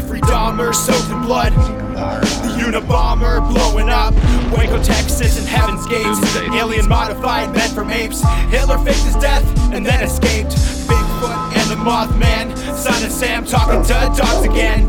Jeffrey Dahmer soaked in blood. The Unabomber blowing up. Waco, Texas, and Heaven's Gates. Alien modified men from apes. Hitler faked his death and then escaped. Bigfoot and the Mothman. Son of Sam talking to dogs again.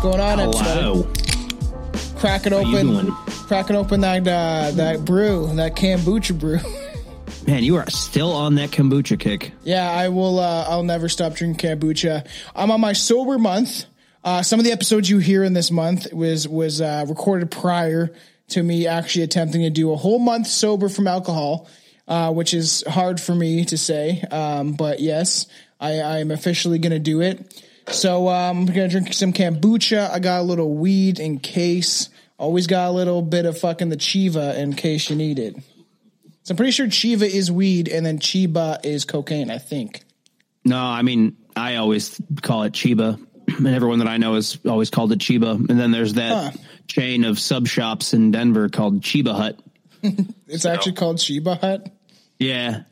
What's going on, Hello. everybody? Cracking open, cracking open that uh, that brew, that kombucha brew. Man, you are still on that kombucha kick. yeah, I will. Uh, I'll never stop drinking kombucha. I'm on my sober month. Uh, some of the episodes you hear in this month was was uh, recorded prior to me actually attempting to do a whole month sober from alcohol, uh, which is hard for me to say. Um, but yes, I, I am officially going to do it. So um, I'm to drink some kombucha. I got a little weed in case. Always got a little bit of fucking the chiva in case you need it. So I'm pretty sure chiva is weed and then chiba is cocaine. I think. No, I mean, I always call it Chiba, and everyone that I know is always called it Chiba. And then there's that Huh. chain of sub shops in Denver called Cheba Hut. It's actually called Shiba Hut. Yeah.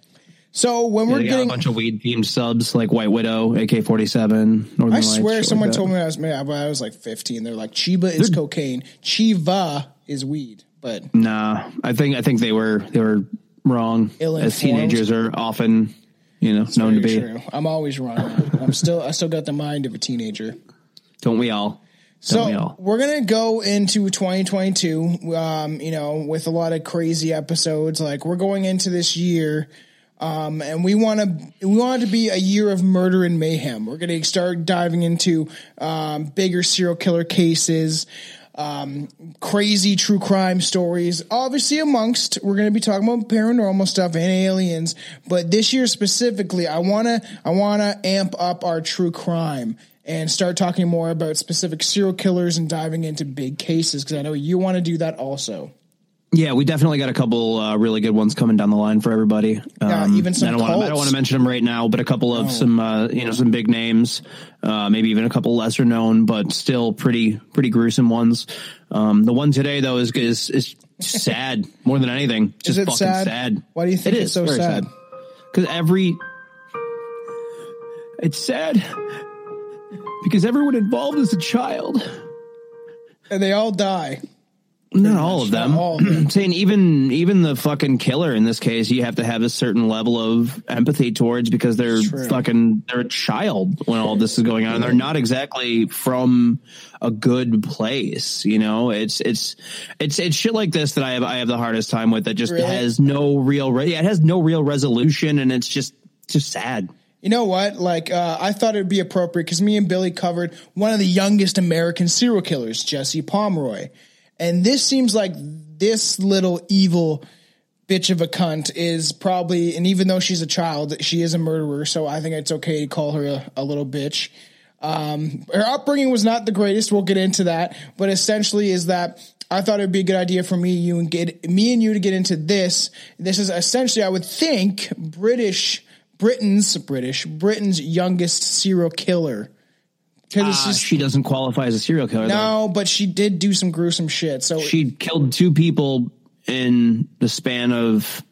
So when we're got a bunch of weed themed subs like White Widow, AK 47, I swear shit someone like told me I was when I was like 15. They're like Chiba is cocaine, Chiva is weed. But Nah, I think I think they were they were wrong. As teenagers are often, you know, known to be. true. I'm always wrong. I'm still I still got the mind of a teenager. Don't we all? So we all? we're gonna go into 2022, um, you know, with a lot of crazy episodes. Like we're going into this year, um, and we want to we want it to be a year of murder and mayhem. We're gonna start diving into um, bigger serial killer cases. Um, crazy true crime stories. Obviously, amongst we're going to be talking about paranormal stuff and aliens, but this year specifically, I wanna I wanna amp up our true crime and start talking more about specific serial killers and diving into big cases because I know you want to do that also. Yeah, we definitely got a couple uh, really good ones coming down the line for everybody. Um, even some I don't, wanna, I don't want to mention them right now, but a couple of some uh, you know some big names, uh, maybe even a couple lesser known, but still pretty pretty gruesome ones. Um, the one today though is is is sad more than anything. Just Is it fucking sad? sad. Why do you think It it's is so sad? Because every it's sad because everyone involved is a child. And they all die. Not all of them. all of them. Saying even even the fucking killer in this case, you have to have a certain level of empathy towards because they're True. fucking they're a child when all this is going on. And they're not exactly from a good place. You know, it's it's it's it's shit like this that I have I have the hardest time with. That just Really? has no real re- yeah, it has no real resolution, and it's just just sad. You know what? Like, uh, I thought it would be appropriate because me and Billy covered one of the youngest American serial killers, Jesse Pomeroy. And this seems like this little evil bitch of a cunt is probably, and even though she's a child, she is a murderer. So I think it's okay to call her a, a little bitch. Um, her upbringing was not the greatest. We'll get into that, but essentially is that I thought it'd be a good idea for me, you and get me and you to get into this. This is essentially, I would think, British, Britain's British, Britain's youngest serial killer. Because Uh, she doesn't qualify as a serial killer. though. no, but she did do some gruesome shit. So, She killed two people in the span of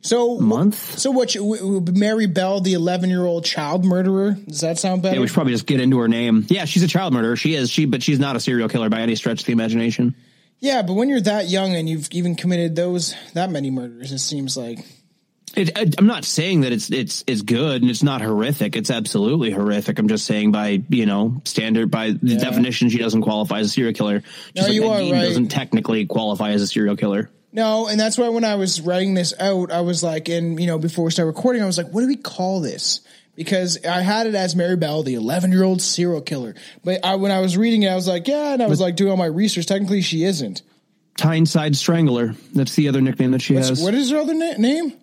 so month. So what? You, w- w- Mary Bell, the eleven-year-old child murderer. Does that sound better? Yeah, we should probably just get into her name. Yeah, she's a child murderer. She is. She, but she's not a serial killer by any stretch of the imagination. yeah, but when you're that young and you've even committed those that many murders, it seems like It, I, I'm not saying that it's it's it's good and it's not horrific. It's absolutely horrific. I'm just saying by you know standard by the definition, she doesn't qualify as a serial killer. Just No, you that are Dean right. doesn't technically qualify as a serial killer. no, and that's why when I was writing this out, I was like, and you know, before we started recording, I was like, what do we call this? Because I had it as Mary Bell, the eleven-year-old serial killer. But I, when I was reading it, I was like, yeah, and I was like doing all my research. Technically, she isn't. Tyneside Strangler. That's the other nickname that she has. What is her other na- name?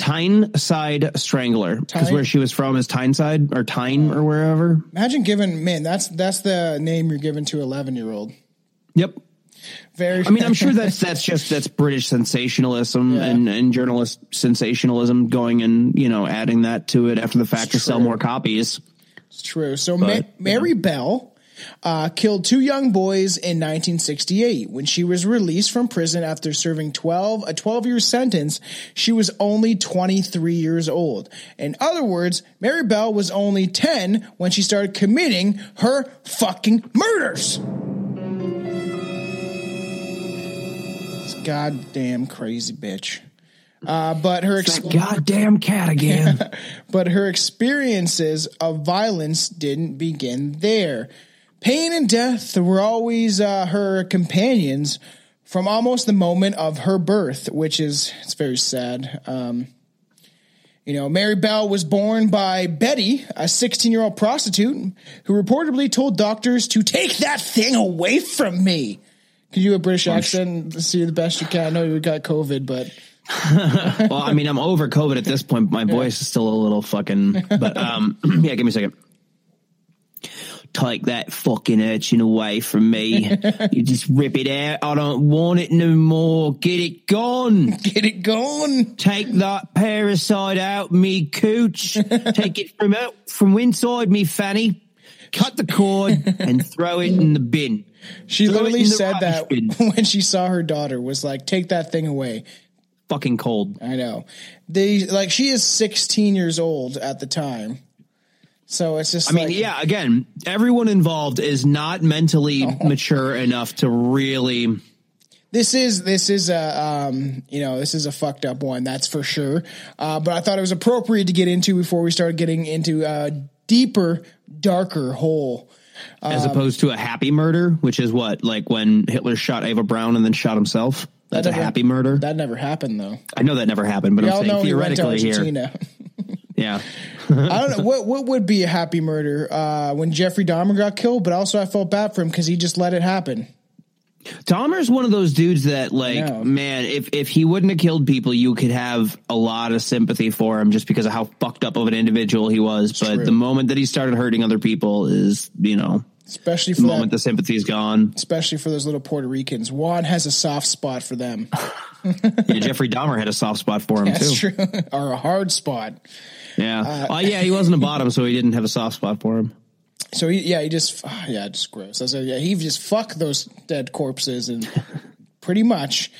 Tyneside Strangler, because Tyne? where she was from is Tyneside or Tyne or wherever. Imagine giving man that's that's the name you're giving to eleven year old. Yep. Very. I mean, I'm sure that's that's just that's British sensationalism Yeah. and, and journalist sensationalism going and you know adding that to it after the fact to sell more copies. It's true. So Ma- Mary Bell uh, killed two young boys in 1968. When she was released from prison after serving 12 a 12 year sentence, she was only 23 years old. In other words, Mary Bell was only 10 when she started committing her fucking murders. This goddamn crazy bitch. Uh, but her ex- goddamn cat again. but her experiences of violence didn't begin there. Pain and death were always uh, her companions from almost the moment of her birth, which is it's very sad. Um, you know, Mary Bell was born by Betty, a 16 year old prostitute who reportedly told doctors to take that thing away from me. Can you do a British accent? See the best you can. I know you got COVID, but well, I mean, I'm over COVID at this point. My voice is still a little fucking. But um, yeah, give me a second. Take that fucking urchin away from me. you just rip it out. I don't want it no more. Get it gone. get it gone. Take that parasite out me cooch. Take it from out from inside me fanny. Cut the cord and throw it in the bin. She Throw literally said that bin. when she saw her daughter was like, "Take that thing away." Fucking cold. I know. They like she is 16 years old at the time. So it's just I mean, yeah, again, everyone involved is not mentally mature enough to really this is this is a um, you know, this is a fucked up one, that's for sure. Uh, but I thought it was appropriate to get into before we started getting into a deeper, darker hole. as opposed to a happy murder, which is what, like when Hitler shot Eva Braun and then shot himself. That's a never- happy murder. That never happened though. I know that never happened, but We I'm saying know he theoretically here. Yeah. I don't know what what would be a happy murder uh, when Jeffrey Dahmer got killed, but also I felt bad for him because he just let it happen. Dahmer's one of those dudes that, like, man, if if he wouldn't have killed people, you could have a lot of sympathy for him just because of how fucked up of an individual he was. but true. the moment that he started hurting other people is, you know, Especially for the moment that, the sympathy is gone. especially for those little Puerto Ricans. Juan has a soft spot for them. Yeah, Jeffrey Dahmer had a soft spot for him That's too. true. or a hard spot. Yeah. Uh, yeah, he wasn't a bottom, so he didn't have a soft spot for him. So he, yeah, he just ah, yeah, just gross. I said, yeah, he just fuck those dead corpses and pretty much.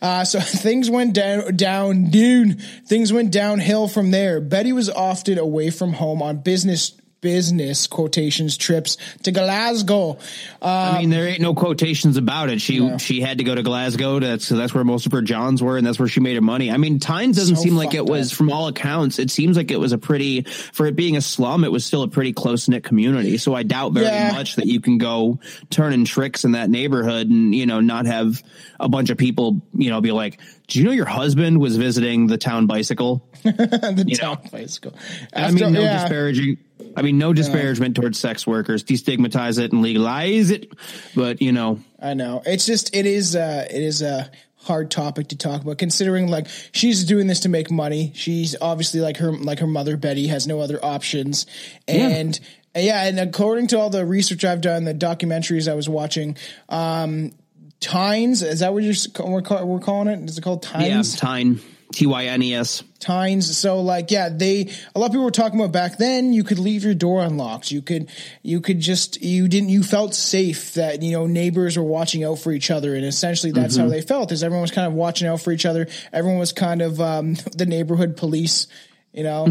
Uh, so things went down, down, dude. Things went downhill from there. Betty was often away from home on business, business quotations trips to Glasgow. Uh, I mean, there ain't no quotations about it. She she had to go to Glasgow. That's so that's where most of her Johns were, and that's where she made her money. I mean, Tynes doesn't So seem like it was, up. from all accounts, it seems like it was a pretty for it being a slum. It was still a pretty close knit community. So I doubt very Yeah. much that you can go turning tricks in that neighborhood and you know not have a bunch of people you know be like, "Do you know your husband was visiting the town bicycle?" the you town know. bicycle. I mean, no yeah. disparaging. I mean, no disparagement towards sex workers. Destigmatize it and legalize it. But you know, I know. It's just it is uh it is a hard topic to talk about considering like she's doing this to make money. She's obviously like her like her mother Betty has no other options. And yeah, and according to all the research I've done, the documentaries I was watching, um Tynes, is that what you're we're, call, we're calling it? Is it called Tynes? yeah, Tynes? T Y N E S. So like, yeah, they a lot of people were talking about back then. You could leave your door unlocked. You could you could just you didn't you felt safe that you know neighbors were watching out for each other, and essentially that's Mm-hmm. how they felt. Is everyone was kind of watching out for each other. Everyone was kind of um, the neighborhood police. You know.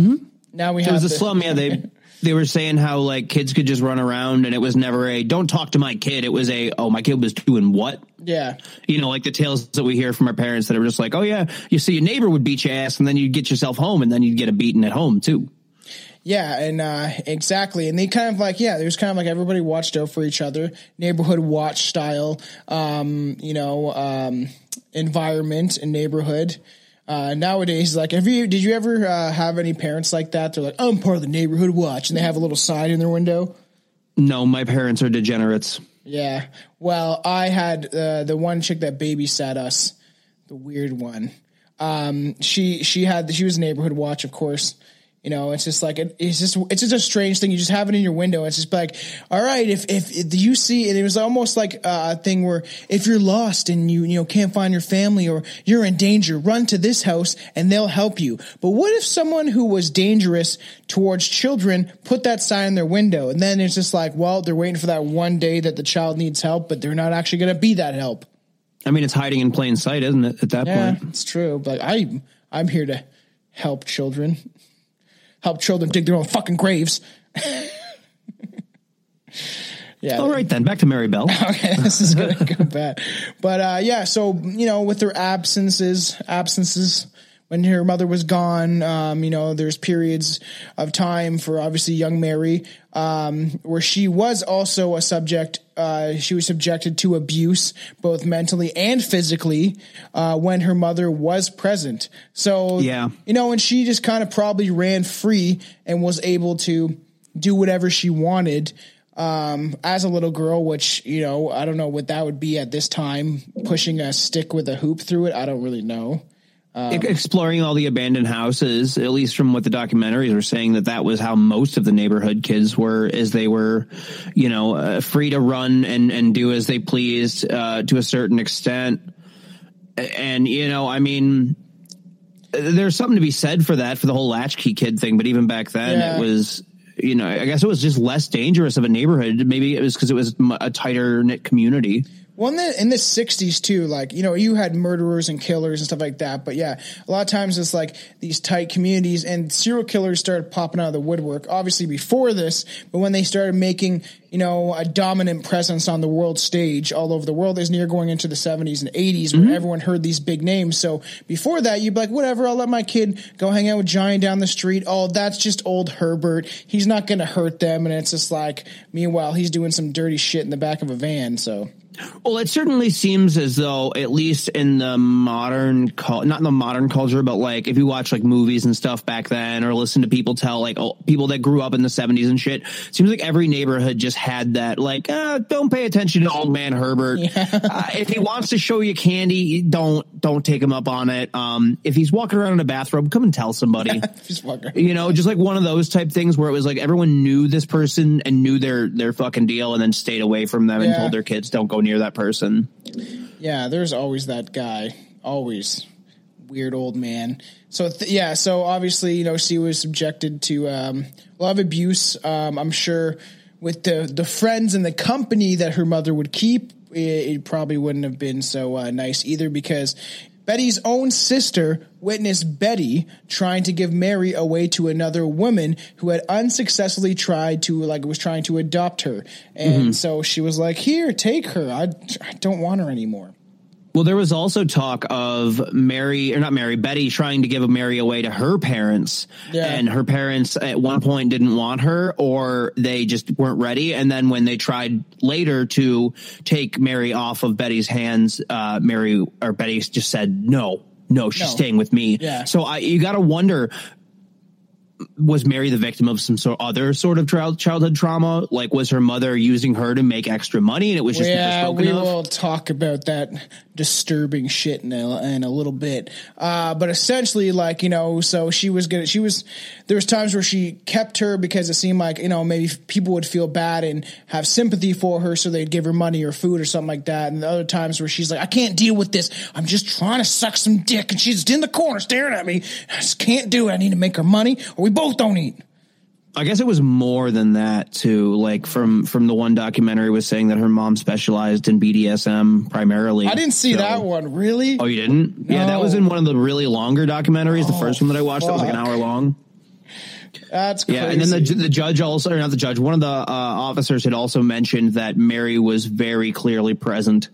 Now we Mm-hmm. It have was a slum. Yeah, they they were saying how like kids could just run around, and it was never a "don't talk to my kid." It was a "oh my kid was doing what." Yeah. You know, like the tales that we hear from our parents that are just like, "Oh yeah, you see your neighbor would beat your ass, and then you'd get yourself home, and then you'd get a beating at home too." Yeah, and uh, exactly, and they kind of like yeah, there's kind of like everybody watched out for each other, neighborhood watch style, um, you know, um, environment and neighborhood. Uh, nowadays, like, have you did you ever uh, have any parents like that? They're like, I'm part of the neighborhood watch, and they have a little sign in their window. No, my parents are degenerates. Yeah. Well, I had uh, the one chick that babysat us, the weird one. Um, she she had she was neighborhood watch, of course. You know, it's just like it's just it's just a strange thing. You just have it in your window. It's just like, all right, if if, if you see, and it was almost like uh, a thing where if you're lost and you you know can't find your family or you're in danger, run to this house and they'll help you. But what if someone who was dangerous towards children put that sign in their window, and then it's just like, well, they're waiting for that one day that the child needs help, but they're not actually going to be that help. I mean, it's hiding in plain sight, isn't it? At that Yeah, point, it's true. But I I'm here to help children. Help children dig their own fucking graves. yeah. all right then. Back to Mary Bell. Okay, this is gonna go bad. But uh yeah, so you know, with their absences, absences when her mother was gone, um, you know, there's periods of time for obviously young Mary, um, where she was also a subject, uh, she was subjected to abuse, both mentally and physically, uh, when her mother was present. So, Yeah. you know, and she just kind of probably ran free and was able to do whatever she wanted um, as a little girl, which, you know, I don't know what that would be at this time, pushing a stick with a hoop through it. I don't really know. E- exploring all the abandoned houses, at least from what the documentaries were saying, that that was how most of the neighborhood kids were, as they were, you know, uh, free to run and and do as they pleased uh, to a certain extent. And you know, I mean, there's something to be said for that for the whole latchkey kid thing. But even back then, Yeah. it was. You know, I guess it was just less dangerous of a neighborhood. Maybe it was because it was a tighter knit community. Well, in the, in the 60s too, like, you know, you had murderers and killers and stuff like that. But yeah, a lot of times it's like these tight communities and serial killers started popping out of the woodwork, obviously before this, but when they started making, you know, a dominant presence on the world stage all over the world is near going into the 70s and 80s where mm-hmm. everyone heard these big names. So before that, you'd be like, whatever, I'll let my kid go hang out with Giant down the street. Oh, that's just old Herbert. He's not going to hurt them. And it's just like, meanwhile, he's doing some dirty shit in the back of a van. So. Well, it certainly seems as though, at least in the modern, not in the modern culture, but like if you watch like movies and stuff back then, or listen to people tell like oh, people that grew up in the seventies and shit, seems like every neighborhood just had that like, uh, don't pay attention to old man Herbert. uh, if he wants to show you candy, don't don't take him up on it. Um, if he's walking around in a bathrobe, come and tell somebody. Just walk around. you know, just like one of those type things where it was like everyone knew this person and knew their their fucking deal, and then stayed away from them and told their kids don't go near that person. Yeah, there's always that guy. Always weird old man. So th- yeah, so obviously you know she was subjected to um, a lot of abuse. Um, I'm sure with the the friends and the company that her mother would keep, it, it probably wouldn't have been so uh, nice either because. Betty's own sister witnessed Betty trying to give Mary away to another woman who had unsuccessfully tried to like was trying to adopt her, and mm-hmm. so she was like, "Here, take her. I, I don't want her anymore." Well, there was also talk of Mary, or not Mary, Betty trying to give Mary away to her parents. Yeah. And her parents at one point didn't want her or they just weren't ready. And then when they tried later to take Mary off of Betty's hands, uh, Mary or Betty just said, no, no, she's No. staying with me. Yeah. So I, you got to wonder, was Mary the victim of some sort other sort of child, childhood trauma? Like, was her mother using her to make extra money and it was just yeah, never spoken we of? will talk about that disturbing shit in a, in a little bit. Uh, but essentially, like you know, so she was gonna, she was. There was times where she kept her because it seemed like you know maybe people would feel bad and have sympathy for her, so they'd give her money or food or something like that. And the other times where she's like, I can't deal with this. I'm just trying to suck some dick, and she's in the corner staring at me. I just can't do it. I need to make her money, or we both don't eat. I guess it was more than that too. Like from from the one documentary was saying that her mom specialized in BDSM primarily. I didn't see So- that one. Really? Oh, you didn't? Yeah, that was in one of the really longer documentaries. the first one that I watched that was like an hour long. That's crazy. Yeah, and then the the judge also, or not the judge, one of the uh, officers had also mentioned that Mary was very clearly present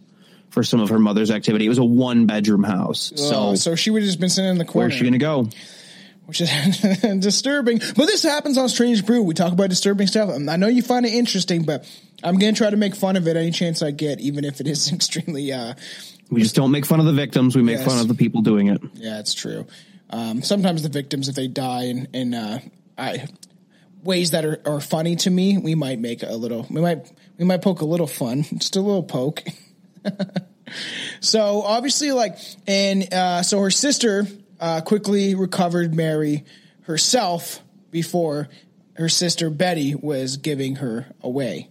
for some of her mother's activity. It was a one bedroom house, Oh, so, so she would have just been sitting in the corner. where's she going to go? Which is disturbing. But this happens on Strange Brew. We talk about disturbing stuff. Um, I know you find it interesting, but I'm going to try to make fun of it any chance I get, even if it is extremely. Uh, We just don't make fun of the victims. We make Yes. fun of the people doing it. yeah, it's true. Um, sometimes the victims, if they die in in uh, I, ways that are, are funny to me, we might make a little. We might we might poke a little fun, just a little poke. So obviously, like, and uh, so her sister uh, quickly recovered Mary herself before her sister Betty was giving her away.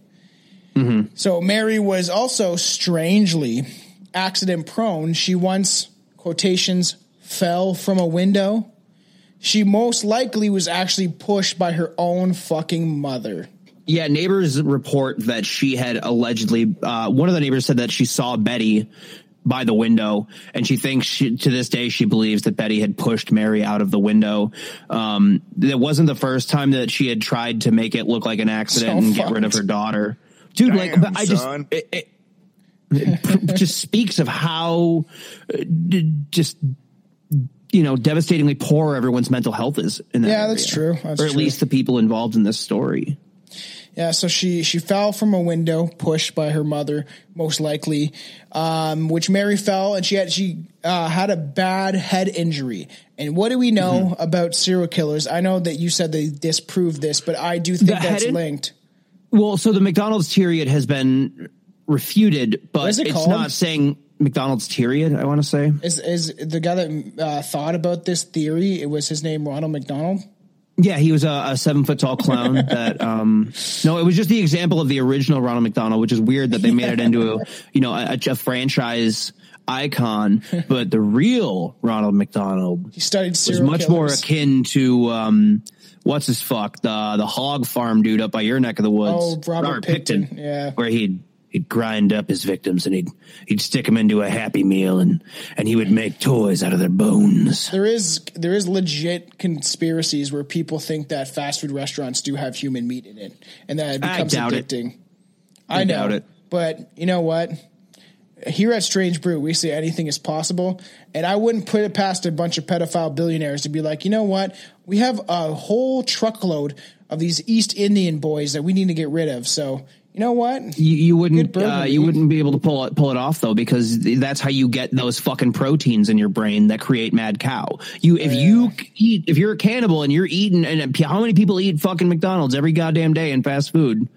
So Mary was also strangely accident prone. She once quotations fell from a window. She most likely was actually pushed by her own fucking mother. Yeah, neighbors report that she had allegedly. Uh, one of the neighbors said that she saw Betty by the window, and she thinks she, to this day she believes that Betty had pushed Mary out of the window. Um, it wasn't the first time that she had tried to make it look like an accident So and get rid of her daughter. Dude, like but I just son. it, it, it just speaks of how uh, d- just you know devastatingly poor everyone's mental health is in that Yeah, that's true. That's or at true. least the people involved in this story. Yeah, so she she fell from a window, pushed by her mother, most likely. Um, which Mary fell, and she had she uh, had a bad head injury. And what do we know Mm-hmm. about serial killers? I know that you said they disproved this, but I do think The that's in- linked. Well, so the McDonald's triad has been refuted, but it it's called? not saying McDonald's triad. I want to say. Is is the guy that uh, thought about this theory? It was his name, Ronald McDonald. Yeah, he was a, a seven foot tall clown. that um, no, it was just the example of the original Ronald McDonald, which is weird that they made it into a you know a, a franchise icon. But the real Ronald McDonald He studied was much more akin to um, what's his fuck the the hog farm dude up by your neck of the woods. Oh, Robert Pickton, yeah. where he'd he'd grind up his victims and he'd he'd stick them into a happy meal and and he would make toys out of their bones. There is there is legit conspiracies where people think that fast food restaurants do have human meat in it, and that it I becomes doubt it. addicting. I, I know, doubt it. but you know what? Here at Strange Brew, we say anything is possible, and I wouldn't put it past a bunch of pedophile billionaires to be like, you know what? We have a whole truckload of these East Indian boys that we need to get rid of. So you know what? You, you wouldn't uh, you wouldn't be able to pull it pull it off though because that's how you get those fucking proteins in your brain that create mad cow. You if you eat if you're a cannibal and you're eating and how many people eat fucking McDonald's every goddamn day in fast food?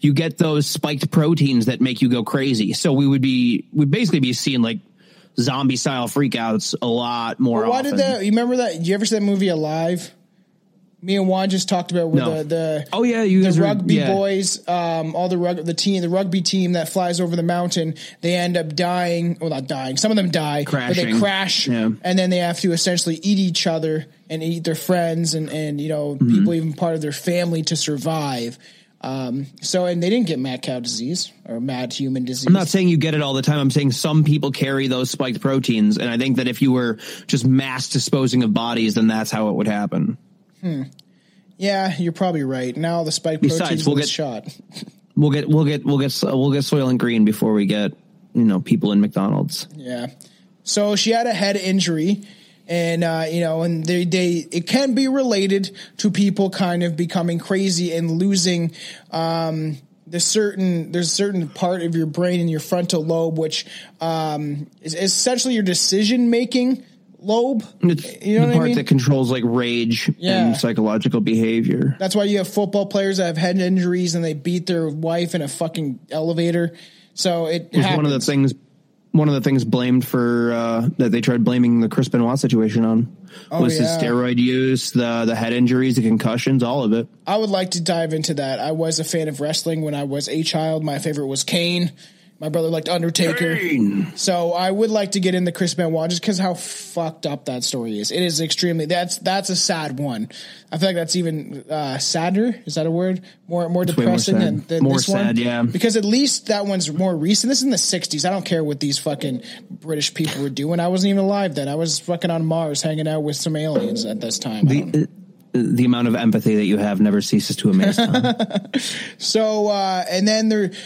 You get those spiked proteins that make you go crazy. So we would be we'd basically be seeing like zombie style freakouts a lot more. Why often. did that? You remember that? You ever see that movie Alive? Me and Juan just talked about with No. the the Oh yeah, you guys the were- rugby yeah. boys, um, all the rug, the team, the rugby team that flies over the mountain, they end up dying. Well, not dying. Some of them die, but they crash, Yeah. and then they have to essentially eat each other and eat their friends and and you know Mm-hmm. people even part of their family to survive. Um, so and they didn't get mad cow disease or mad human disease. I'm not saying you get it all the time. I'm saying some people carry those spiked proteins, and I think that if you were just mass disposing of bodies, then that's how it would happen. Yeah, you're probably right. Now the spike Besides, proteins we'll get- shot. We'll get we'll get we'll get we'll get Soylent Green before we get you know people in McDonald's. Yeah. So she had a head injury and uh, you know, and they they it can be related to people kind of becoming crazy and losing um the certain there's a certain part of your brain in your frontal lobe which um is essentially your decision making lobe. It's You know the what I part mean? that controls like rage Yeah. and psychological behavior. That's why you have football players that have head injuries and they beat their wife in a fucking elevator. So it was one of the things one of the things blamed for uh, that they tried blaming the Chris Benoit situation on was his Oh, steroid use, the the head injuries, the concussions, all of it. I would like to dive into that. I was a fan of wrestling when I was a child. My favorite was Kane. My brother liked Undertaker. So I would like to get into Chris Benoit just because how fucked up that story is. It is extremely that's that's a sad one. I feel like that's even uh, sadder. Is that a word? More more way more depressing than, sad. than More this one. sad, yeah. Because at least that one's more recent. This is in the '60s. I don't care what these fucking British people were doing. I wasn't even alive then. I was fucking on Mars, hanging out with some aliens at this time. I don't know. The the amount of empathy that you have never ceases to amaze. So, uh, and then there's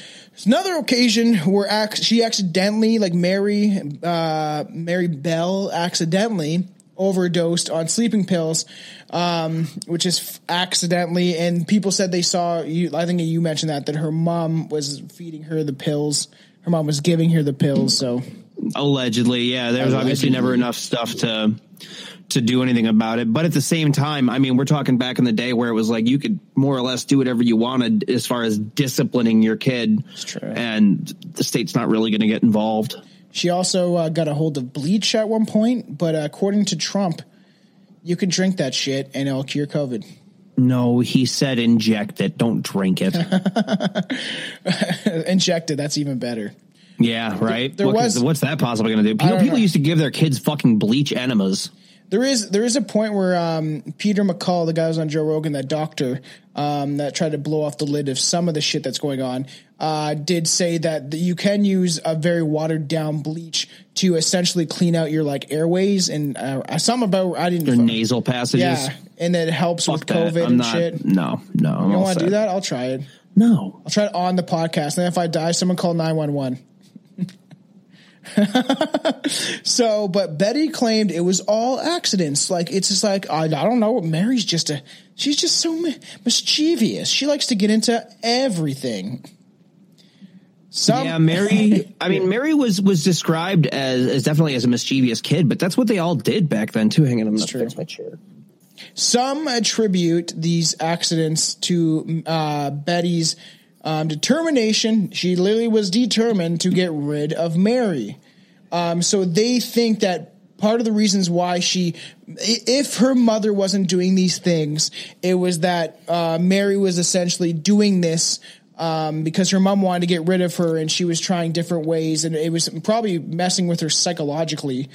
another occasion where ac- she accidentally, like Mary, uh, Mary Bell accidentally overdosed on sleeping pills, um, which is f- accidentally, and people said they saw you, I think you mentioned that, that her mom was feeding her the pills. Her mom was giving her the pills. So Allegedly, yeah. There was obviously never enough stuff to to do anything about it. But at the same time, I mean, we're talking back in the day where it was like you could more or less do whatever you wanted as far as disciplining your kid, true. and the state's not really going to get involved. She also uh, got a hold of bleach at one point, but uh, according to Trump, you can drink that shit and it'll cure COVID. No, he said inject it. Don't drink it. inject it. that's even better. yeah, right. there What was- what's that possibly going to do? People, people used to give their kids fucking bleach enemas. There is there is a point where um, Peter McCullough, the guy who's on Joe Rogan, that doctor um, that tried to blow off the lid of some of the shit that's going on, uh, did say that you can use a very watered down bleach to essentially clean out your like airways and uh, some about I didn't Their nasal passages. yeah, and it helps Fuck with that. COVID I'm and not. shit. No, no. I'm don't want to do that? I'll try it. No. I'll try it on the podcast. And if I die, someone call 911. so, but Betty claimed it was all accidents. Like, it's just like, I, I don't know. Mary's just a, she's just so mi- mischievous. She likes to get into everything. Some, Yeah, Mary. I mean, Mary was was described as, as definitely as a mischievous kid, but that's what they all did back then too. Hanging on the true. my chair. Some attribute these accidents to uh, Betty's um, determination. She literally was determined to get rid of Mary. Um, so they think that part of the reasons why she, if her mother wasn't doing these things, it was that uh, Mary was essentially doing this. Um, because her mom wanted to get rid of her and she was trying different ways and it was probably messing with her psychologically.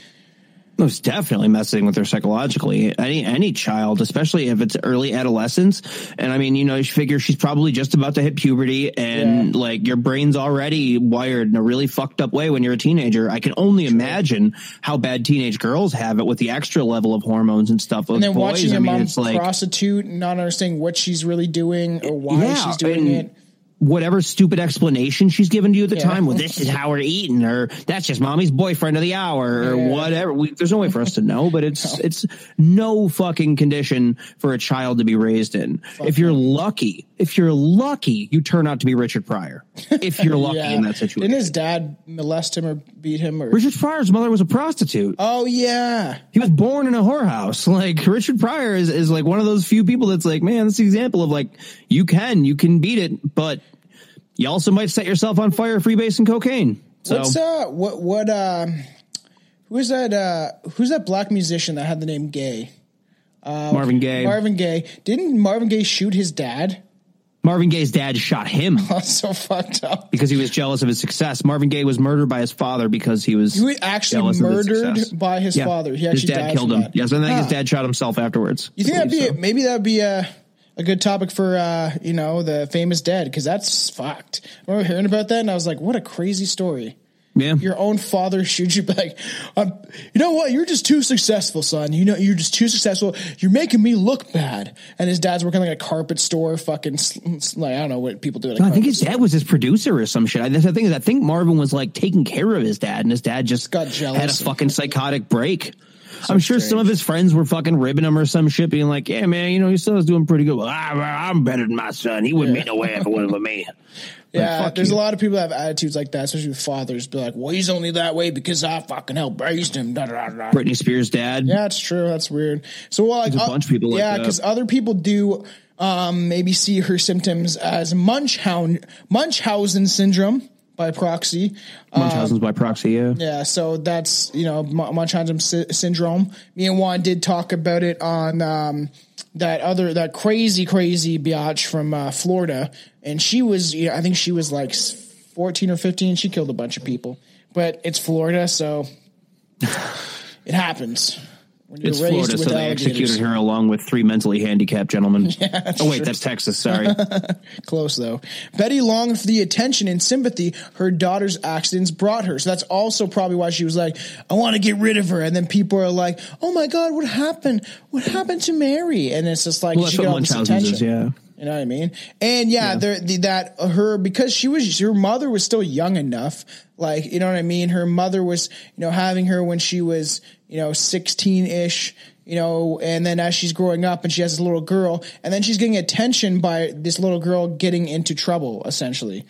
Was definitely messing with her psychologically. Any any child, especially if it's early adolescence, and I mean, you know, you figure she's probably just about to hit puberty, and Yeah. like your brain's already wired in a really fucked up way when you're a teenager. I can only imagine how bad teenage girls have it with the extra level of hormones and stuff. And then boys, watching I mean, mom it's like prostitute and not understanding what she's really doing or why Yeah, she's doing and- it. Whatever stupid explanation she's given to you at the Yeah. time. Well, this is how we're eating, or that's just mommy's boyfriend of the hour, or Yeah. whatever. We, there's no way for us to know, but it's it's no fucking condition for a child to be raised in. if you're lucky, if you're lucky, you turn out to be Richard Pryor. If you're lucky in that situation. Didn't his dad molest him or beat him or? Richard Pryor's mother was a prostitute. oh yeah, He was born in a whorehouse. Like Richard Pryor is, is like one of those few people that's like, man, this example of like, you can, you can beat it, but you also might set yourself on fire freebasing cocaine. So what's uh what what uh who's that uh who's that black musician that had the name Gay? Uh, Marvin Gaye. Marvin Gaye. Didn't Marvin Gaye shoot his dad? Marvin Gaye's dad shot him That's so fucked up. because he was jealous of his success. Marvin Gaye was murdered by his father because he was He was actually his murdered by his Yeah. father. He his dad killed him. that. Yes, I think his dad shot himself afterwards. You think that'd be So- maybe that'd be a a good topic for uh you know the famous dead because that's fucked. I remember hearing about that and I was like, what a crazy story. Yeah. Your own father shoots you like, um, you know what? You're just too successful, son. You know, you're just too successful. You're making me look bad. And his dad's working like a carpet store, fucking like I don't know what people do. At a No, I think his dad was his producer or some shit. I, the thing is, I think Marvin was like taking care of his dad, and his dad just Got jealous had a fucking psychotic break. I'm sure some of his friends were fucking ribbing him or some shit, being like, "Yeah, man, you know your son's doing pretty good. Well, I, I'm better than my son. He wouldn't be no way if it wasn't for me." Yeah, fuck there's you. a lot of people that have attitudes like that, especially with fathers. Be like, well, he's only that way because I fucking helped raised him. Da, da, da. Britney Spears' dad. Yeah, it's true. That's weird. So, well, like, There's a uh, bunch of people like yeah, because other people do um, maybe see her symptoms as Munchausen Munchausen syndrome by proxy. Munchausen's by proxy. Yeah. Yeah, so that's you know Munchausen sy- syndrome. Me and Juan did talk about it on um, that other that crazy crazy biatch from uh, Florida, and she was you know, I think she was like fourteen or fifteen. She killed a bunch of people, but it's Florida, so it happens. It's Florida, so they executed her along with three mentally handicapped gentlemen. oh wait, that's Texas. Sorry. Close though. Betty longed for the attention and sympathy her daughter's accidents brought her. So that's also probably why she was like, I want to get rid of her. And then people are like, Oh my God, what happened? What happened to Mary? And it's just like, Well, she got all this attention. is. Yeah. You know what I mean? And yeah, there the, that her because she was her mother was still young enough, like you know what I mean. Her mother was you know having her when she was you know sixteen ish, you know, and then as she's growing up and she has this little girl, and then she's getting attention by this little girl getting into trouble essentially.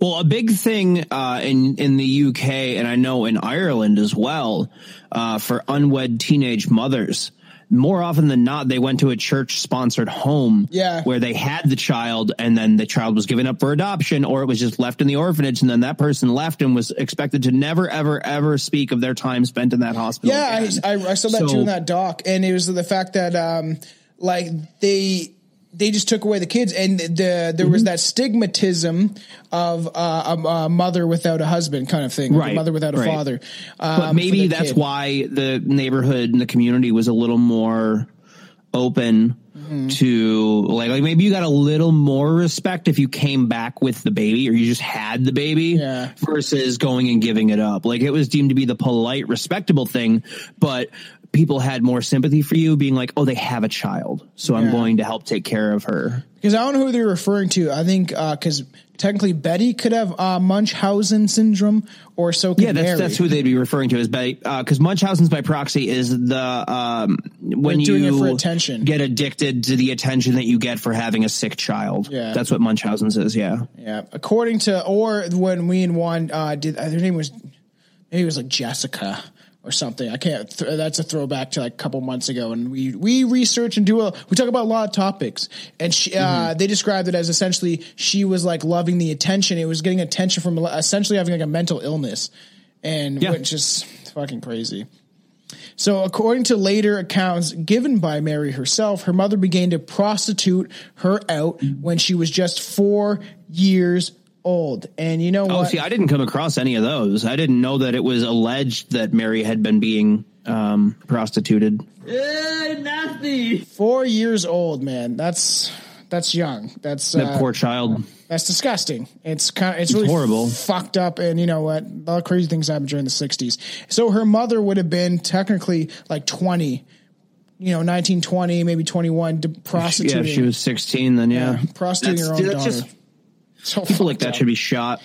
Well, a big thing uh, in in the UK and I know in Ireland as well uh, for unwed teenage mothers. More often than not, they went to a church sponsored home Yeah. where they had the child and then the child was given up for adoption or it was just left in the orphanage and then that person left and was expected to never, ever, ever speak of their time spent in that hospital. Yeah. I, I, I saw that So- too in that doc, and it was the fact that um, like they they just took away the kids, and the there was Mm-hmm. that stigmatism of uh, a, a mother without a husband kind of thing, like a Right, mother without a right. father. But um, maybe that's kid. why the neighborhood and the community was a little more open Mm-hmm. to like like maybe you got a little more respect if you came back with the baby or you just had the baby Yeah. versus going and giving it up. Like it was deemed to be the polite, respectable thing, but people had more sympathy for you being like, "Oh, they have a child, so I'm going to help take care of her." Because I don't know who they're referring to. I think because technically Betty could have uh, Munchausen syndrome, or so could Yeah, that's Mary. that's who they'd be referring to as by because Munchausen's by proxy is the um, when doing you it for attention. get addicted to the attention that you get for having a sick child. Yeah. that's what Munchausen's is. Yeah, Yeah, according to or when we and Juan uh, did, uh, their name was maybe it was like Jessica or something. I can't. Th- that's a throwback to like a couple months ago, and we we research and do a we talk about a lot of topics, and she uh, they described it as essentially she was like loving the attention. It was getting attention from essentially having like a mental illness, and Yeah. which is fucking crazy. So, according to later accounts given by Mary herself, her mother began to prostitute her out when she was just four years old. And you know what? Oh, see, I didn't come across any of those. I didn't know that it was alleged that Mary had been being um, prostituted. four years old, man. That's that's young. That's That uh, poor child. that's disgusting. It's kind of it's, really horrible. fucked up. And you know what? A lot of crazy things happened during the '60s. So her mother would have been technically like 20. You know, 19, 20, maybe 21, to Yeah, if she was sixteen, then yeah, prostituting her own dude, daughter. just So people like that up. should be shot.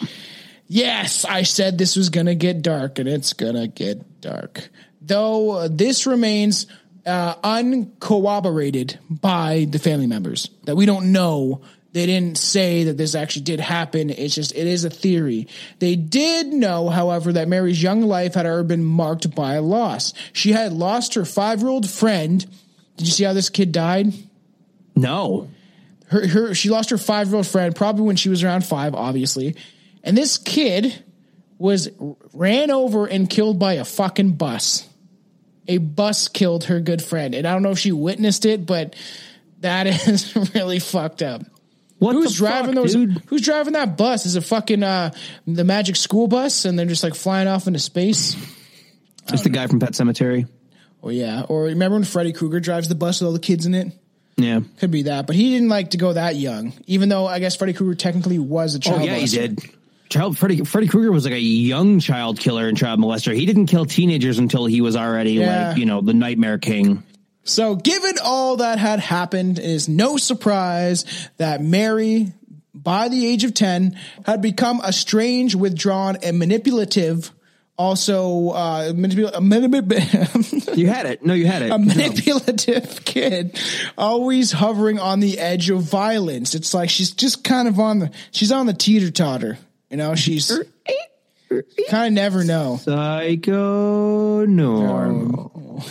Yes, I said this was going to get dark, and it's going to get dark. Though uh, this remains uh, uncorroborated by the family members that we don't know. They didn't say that this actually did happen. It's just it is a theory. They did know, however, that Mary's young life had already been marked by a loss. She had lost her five-year-old friend. Did you see how this kid died? No, her, her she lost her five year old friend probably when she was around five, obviously. And this kid was ran over and killed by a fucking bus. A bus killed her good friend, and I don't know if she witnessed it, but that is really fucked up. what Who's driving fuck, those? dude? Who's driving that bus? Is it fucking uh, the Magic School Bus, and they're just like flying off into space? It's the guy from Pet Sematary. Oh yeah. Or remember when Freddy Krueger drives the bus with all the kids in it? Yeah. Could be that, but he didn't like to go that young. Even though I guess Freddy Krueger technically was a oh, child. Oh yeah, he did. Child Freddy Freddy Krueger was like a young child killer and child molester. He didn't kill teenagers until he was already Yeah. like you know the Nightmare King. So, given all that had happened, it is no surprise that Mary, by the age of 10, had become a strange, withdrawn, and manipulative. Also, uh, manipul- You had it. No, you had it. a manipulative kid, always hovering on the edge of violence. It's like she's just kind of on the she's on the teeter totter. You know, she's kind of never know. Psycho normal.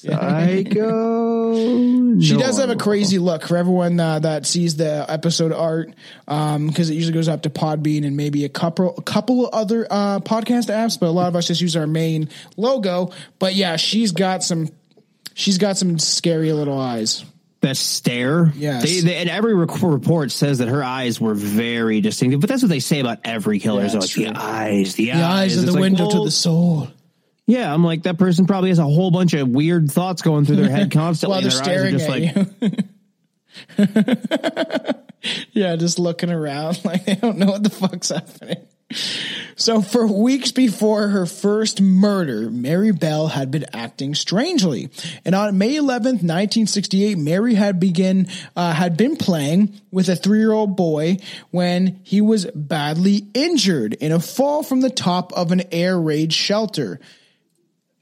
Psycho. She does have a crazy look for everyone uh, that sees the episode art, because it usually goes up to Podbean and maybe a couple, a couple other uh, podcast apps, but a lot of us just use our main logo. But yeah, she's got some, she's got some scary little eyes. that stare. Yes. They, they, and every rec- report says that her eyes were very distinctive. But that's what they say about every killer. Yeah, so it's it's the eyes, the, The eyes are the like, window to the soul. Yeah, I'm like that person probably has a whole bunch of weird thoughts going through their head constantly. While they're and their eyes are staring just at you. yeah, just looking around like they don't know what the fuck's happening. So, for weeks before her first murder, Mary Bell had been acting strangely. And on May 11th, 1968, Mary had begin uh, had been playing with a three year old boy when he was badly injured in a fall from the top of an air raid shelter.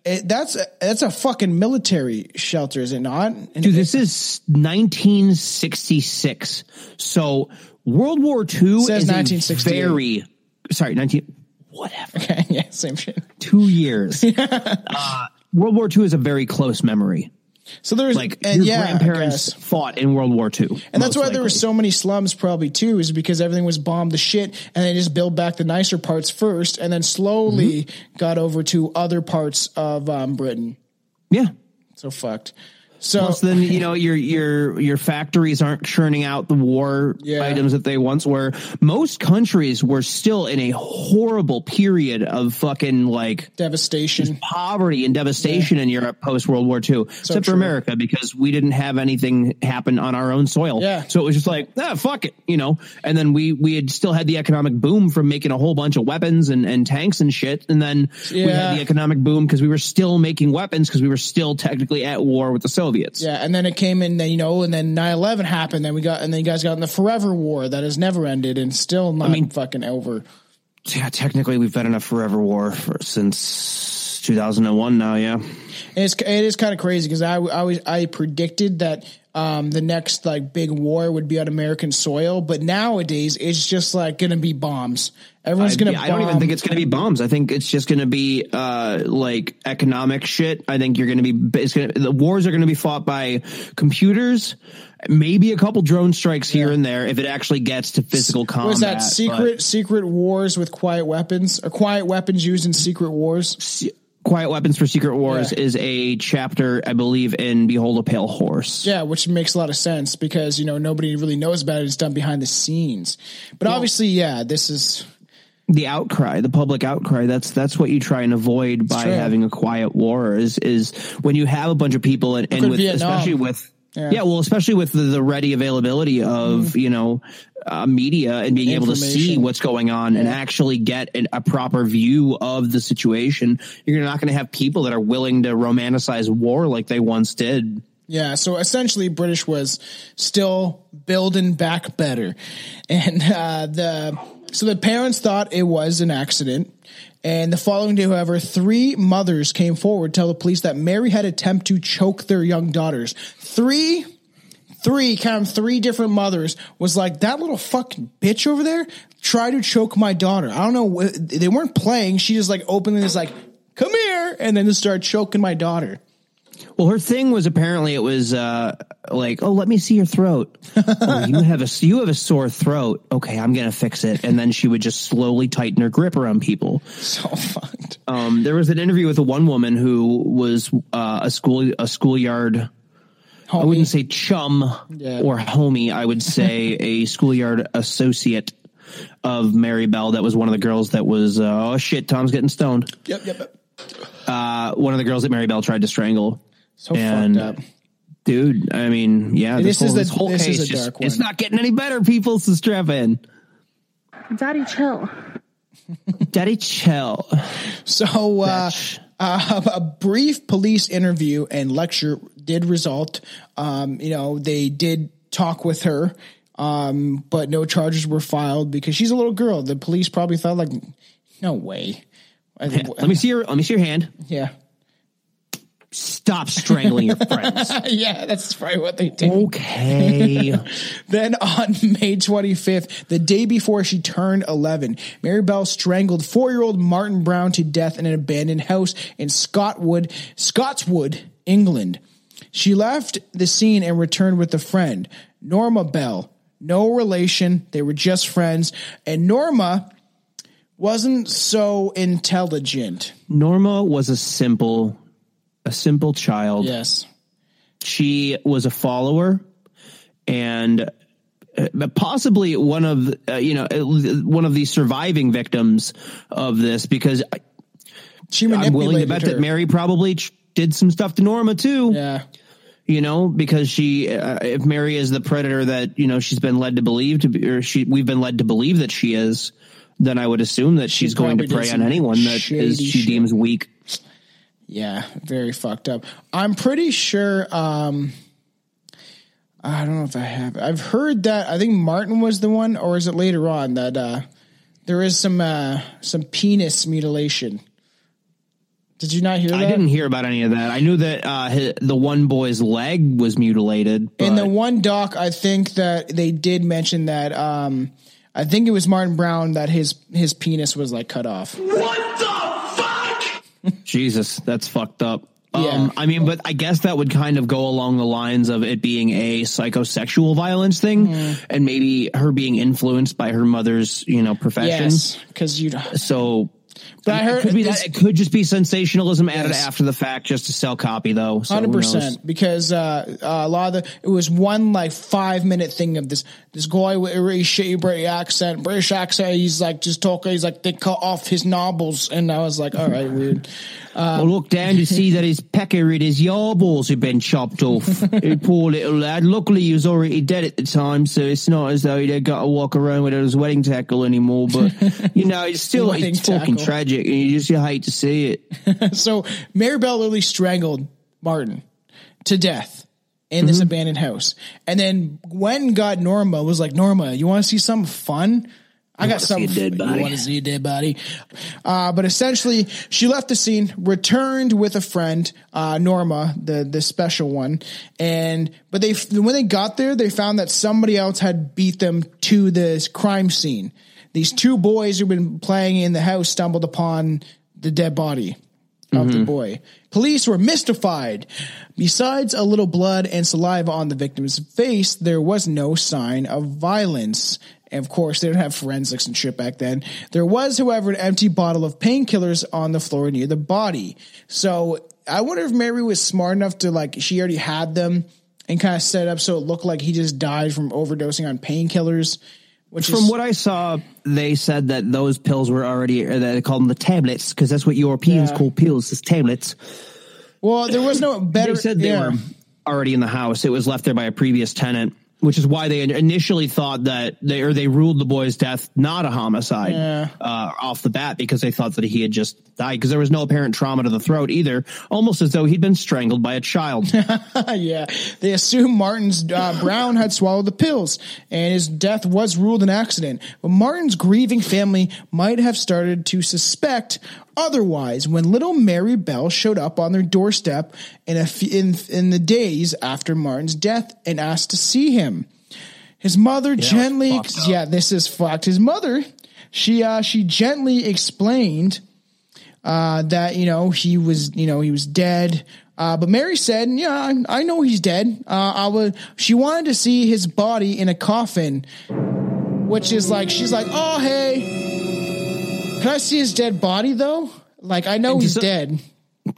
It, that's a, that's a fucking military shelter, is it not? And Dude, this is 1966. So World War II Says is a 1968. very sorry 19 whatever Okay, yeah, same shit. two years. uh, World War II is a very close memory. So there's Like and your yeah, grandparents fought in World War II, And that's why there were so many slums probably too, is because everything was bombed to shit and they just built back the nicer parts first and then slowly Mm-hmm. got over to other parts of um, Britain. yeah. So fucked. So Plus, then you know your your your factories aren't churning out the war Yeah. items that they once were. Most countries were still in a horrible period of fucking like devastation. poverty and devastation in Europe post World War II, except true. for America because we didn't have anything happen on our own soil. Yeah. So it was just like, ah, fuck it, you know. And then we we had still had the economic boom from making a whole bunch of weapons and, and tanks and shit. And then we had the economic boom because we were still making weapons because we were still technically at war with the Soviets. Yeah, and then it came in, then you know, and then 9-11 happened. Then we got, and then you guys got in the forever war that has never ended and still not mean- fucking over. Yeah, technically we've been in a forever war for, since 2001 now. Yeah. And it's it is kind of crazy because I I was I predicted that um, the next like big war would be on American soil, but nowadays it's just like going to be bombs. Everyone's going to. I don't even think it's going to be bombs. I think it's just going to be uh, like economic shit. I think you're going to be it's going the wars are going to be fought by computers, maybe a couple drone strikes here and there if it actually gets to physical combat. Was that but- secret secret wars with quiet weapons or quiet weapons used in secret wars? Quiet Weapons for Secret Wars Yeah. is a chapter, I believe, in Behold a Pale Horse. Yeah, which makes a lot of sense because you know nobody really knows about it. It's done behind the scenes, but obviously, yeah, this is the outcry, the public outcry. That's that's what you try and avoid by having a quiet war. Is is when you have a bunch of people and, and with Vietnam. especially with Yeah. yeah. well, especially with the, the ready availability of you know uh, media and being able to see what's going on and actually get an, a proper view of the situation. You're not going to have people that are willing to romanticize war like they once did. Yeah, so essentially, British was still building back better, and uh, the so the parents thought it was an accident. And the following day, however, three mothers came forward to tell the police that Mary had attempted to choke their young daughters. Three, three, count 'em, three different mothers was like that little fucking bitch over there. Try to choke my daughter. I don't know. They weren't playing. She just like openly was like, "Come here," and then just started choking my daughter. Well, her thing was apparently it was uh, like, oh, let me see your throat. oh, you have a you have a sore throat. Okay, I'm gonna fix it. And then she would just slowly tighten her grip around people. So fucked. Um, there was an interview with a one woman who was uh, a school a schoolyard. I wouldn't say chum Yeah. or homie. I would say a schoolyard associate of Mary Bell. That was one of the girls that was uh, oh shit. Tom's getting stoned. Yep, yep. yep. Uh, one of the girls that Mary Bell tried to strangle. So And- fucked up. Dude, I mean, yeah, This this, is the- this whole this is case a just, dark it's not getting any better, people, so strap in. Daddy, chill. Daddy, chill. So, uh, Bitch. uh, a brief police interview and lecture did result. Um, you know, they did talk with her, um, but no charges were filed because she's a little girl. The police probably thought, like, no way. I think, Let me see your, let me see your hand. yeah. Stop strangling your friends. yeah, that's probably what they did. Okay. Then on May 25th, the day before she turned 11, Mary Bell strangled four-year-old Martin Brown to death in an abandoned house in Scottwood, Scotswood, England. She left the scene and returned with a friend, Norma Bell. No relation. They were just friends. And Norma wasn't so intelligent. Norma was a simple, a simple child. Yes. She was a follower and uh, possibly one of, uh, you know, one of the surviving victims of this because She I'm willing to bet her. that Mary probably did some stuff to Norma too. Yeah. you know, because she, uh, if Mary is the predator that you know she's been led to believe to be, or she, we've been led to believe that she is, then I would assume that she's going to prey on anyone that is, she shit. deems weak. Yeah, very fucked up. I'm pretty sure. Um, I don't know if I have. I've heard that. I think Martin was the one, or is it later on that uh, there is some uh, some penis mutilation? Did you not hear that? I didn't hear about any of that. I knew that uh, hi the one boy's leg was mutilated. In the one doc, I think that they did mention that. Um, I think it was Martin Brown that his his penis was like cut off. Jesus, that's fucked up. Um, I mean, but I guess that would kind of go along the lines of it being a psychosexual violence thing, Mm-hmm. and maybe her being influenced by her mother's, you know, profession. Yes, because you. So, I heard it could be this- that. It could just be sensationalism added Yes. after the fact, just to sell copy, though. Hundred knows? percent, because uh, uh, a lot of the it was one like five minute thing of this this guy with a really shitty British accent, British accent. He's like just talking. He's like they cut off his knobbles, and I was like, all right, weird. I look down to see that his pecker and his yarballs had been chopped off. Poor little lad. Luckily, he was already dead at the time, so it's not as though he'd got to walk around with his wedding tackle anymore. But you know, it's still it's fucking tackle. Tragic, and you just hate to see it. so Mary Bell literally strangled Martin to death in this abandoned house, and then Gwen got Norma was like, Norma, you want to see something fun? I got something. You want to see a dead body? Uh, but essentially, she left the scene, returned with a friend, uh, Norma, the the special one, and but they when they got there, they found that somebody else had beat them to this crime scene. These two boys who've been playing in the house stumbled upon the dead body of the mm-hmm. boy. Police were mystified. Besides a little blood and saliva on the victim's face, there was no sign of violence. And of course, they didn't have forensics and shit back then. There was, however, an empty bottle of painkillers on the floor near the body. So I wonder if Mary was smart enough to like, she already had them and kind of set up so it looked like he just died from overdosing on painkillers. Which From is, what I saw, they said that those pills were already uh, they called them the tablets because that's what Europeans Yeah. call pills. Is tablets. well, there was no better. They said they yeah. were already in the house. It was left there by a previous tenant, which is why they initially thought that they or they ruled the boy's death not a homicide Yeah. uh, off the bat because they thought that he had just died because there was no apparent trauma to the throat either, almost as though he'd been strangled by a child. yeah, they assumed Martin's uh, Brown had swallowed the pills, and his death was ruled an accident. But Martin's grieving family might have started to suspect otherwise when little Mary Bell showed up on their doorstep in a f- in in the days after Martin's death and asked to see him. His mother gently, yeah, this is fucked. His mother, she uh, she gently explained uh, that you know he was you know he was dead. Uh, but Mary said, "Yeah, I, I know he's dead. Uh, I would." She wanted to see his body in a coffin, which is like she's like, "Oh hey, can I see his dead body though? Like I know he's so- dead."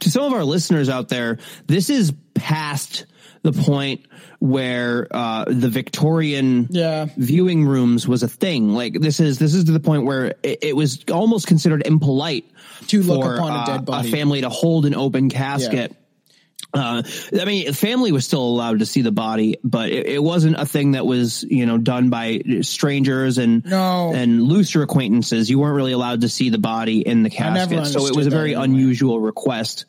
to some of our listeners out there, this is past the point where uh, the Victorian Yeah. viewing rooms was a thing. Like this is this is to the point where it, it was almost considered impolite To look for, upon a uh, dead body. a family to hold an open casket. Uh, I mean, family was still allowed to see the body, but it, it wasn't a thing that was, you know, done by strangers and No. and looser acquaintances. You weren't really allowed to see the body in the casket, so it was a very anyway. unusual request.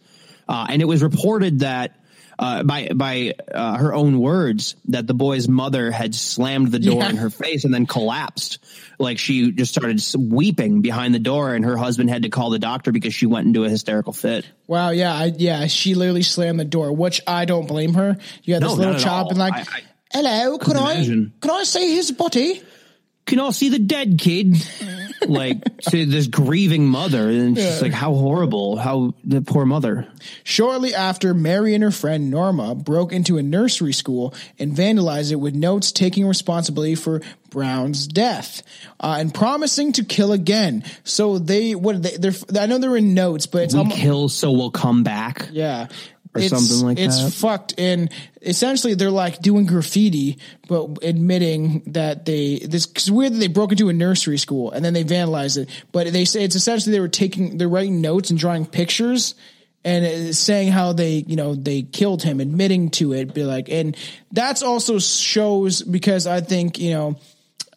Uh, and it was reported that. Uh, by by uh, her own words, that the boy's mother had slammed the door Yeah. in her face and then collapsed. Like she just started weeping behind the door, and her husband had to call the doctor because she went into a hysterical fit. Wow, yeah, I, yeah, she literally slammed the door, which I don't blame her. You had this No, little child and like, I- I "Hello, can I can I see his body?" can I see the dead kid like to this grieving mother and she's Yeah. like how horrible how the poor mother Shortly after, Mary and her friend Norma broke into a nursery school and vandalized it with notes taking responsibility for Brown's death uh, and promising to kill again. So they, what they, they're, I know they're in notes, but it's we almost, kill so we'll come back yeah. Or it's, something like it's that. It's fucked, and essentially they're like doing graffiti, but admitting that they this cause weird that they broke into a nursery school and then they vandalized it. But they say it's essentially they were taking they're writing notes and drawing pictures and saying how they you know they killed him, admitting to it. Be like, and that's also shows because I think you know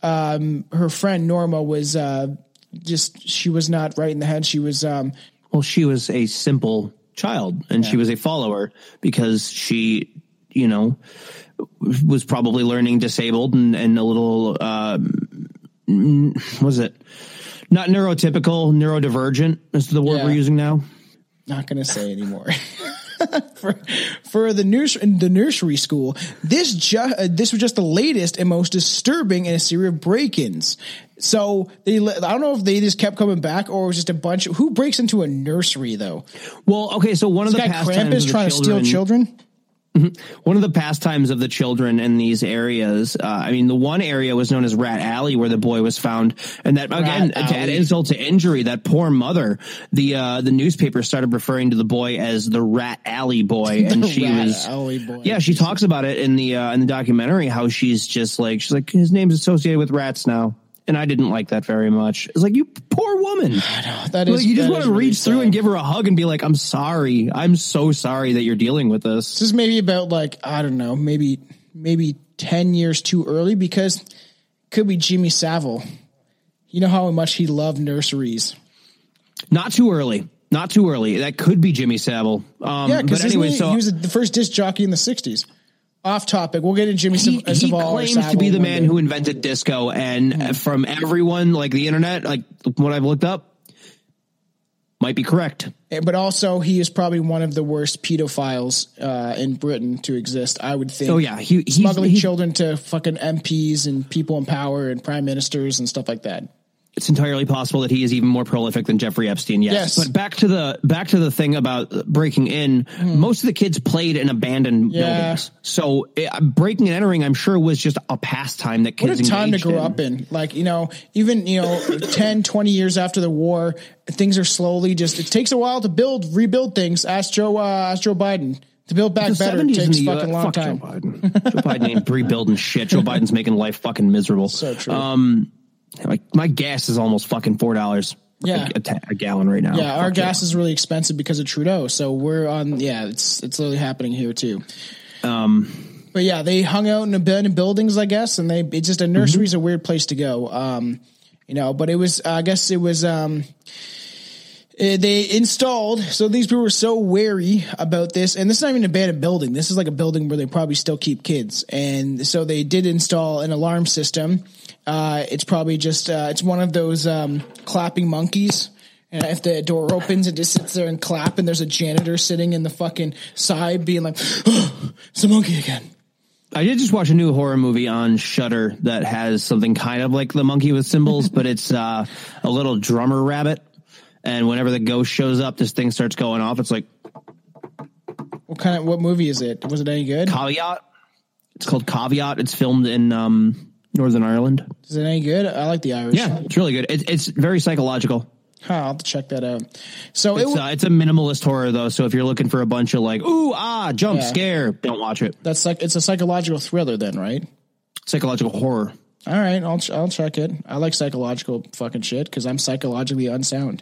um, her friend Norma was uh, just she was not right in the head. She was um, well she was a simple child and she was a follower because she you know was probably learning disabled and, and a little what was it not neurotypical neurodivergent is the word Yeah. we're using now not going to say anymore. for for the nurse in the nursery school, this ju- uh, this was just the latest and most disturbing in a series of break-ins. So they, I don't know if they just kept coming back or it was just a bunch. Of, who breaks into a nursery though? Well, okay, so one of the guy Krampus trying to steal children- children. one of the pastimes of the children in these areas. Uh, I mean, the one area was known as Rat Alley, where the boy was found, and that again, to add insult to injury, that poor mother. The uh, the newspaper started referring to the boy as the Rat Alley boy, and she Rat was, Alley boy. yeah, she talks about it in the uh, in the documentary how she's just like she's like his name's associated with rats now. And I didn't like that very much. It's like you poor woman. That is Like, you just want to really reach through sad. and give her a hug and be like, "I'm sorry. I'm so sorry that you're dealing with this." This is maybe about like I don't know, maybe maybe ten years too early because could be Jimmy Savile. You know how much he loved nurseries. Not too early. Not too early. That could be Jimmy Savile. Um, Yeah, because anyway, he, so he was the first disc jockey in the '60s. Off topic. We'll get into Jimmy he, Sav- he claims to be the man day. who invented disco, and from everyone, like the internet, like what I've looked up, might be correct. But also, he is probably one of the worst pedophiles uh, in Britain to exist. I would think. Oh yeah, he, he's, smuggling he- children to fucking MPs and people in power and prime ministers and stuff like that. It's entirely possible that he is even more prolific than Jeffrey Epstein. Yes. Yes. but back to the back to the thing about breaking in. Most of the kids played in abandoned Hmm. Yeah. buildings, so uh, breaking and entering, I'm sure, was just a pastime that kids. What a time to grow in. up in. Like, you know, even, you know, 10, 20 years after the war, things are slowly just, it takes a while to build, rebuild things. Ask Joe, uh, ask Joe Biden. To build back The better 70s takes the fucking US long fuck time. Joe Biden. Joe Biden ain't rebuilding shit. Joe Biden's making life fucking miserable. So true. Um, like my gas is almost fucking four dollars. Yeah. a, ta- a gallon right now. Yeah, our Fuck gas is really expensive because of Trudeau. So we're on. Yeah, it's it's literally happening here too. Um, But yeah, they hung out in abandoned buildings, I guess, and they it's just a nursery's Mm-hmm. a weird place to go. Um, you know, but it was I guess it was um eh, they installed so these people were so wary about this and this is not even an abandoned building this is like a building where they probably still keep kids and so they did install an alarm system uh, it's probably just uh, it's one of those um, clapping monkeys and if the door opens it just sits there and clap and there's a janitor sitting in the fucking side being like it's a monkey again I did just watch a new horror movie on Shudder that has something kind of like the monkey with cymbals, but it's uh, a little drummer rabbit. And whenever the ghost shows up, this thing starts going off. It's like what kind of what movie is it was it any good Caveat. It's called Caveat. It's filmed in um, Northern Ireland. is it any good i like the irish Yeah, it's really good. It, it's very psychological. Huh, I'll have to check that out. So it, It's, uh, it's a minimalist horror though, so if you're looking for a bunch of like ooh ah jump Yeah. scare, don't watch it. that's like it's a psychological thriller, then, right? Psychological horror. All right, I'll ch- I'll check it. I like psychological fucking shit because I'm psychologically unsound.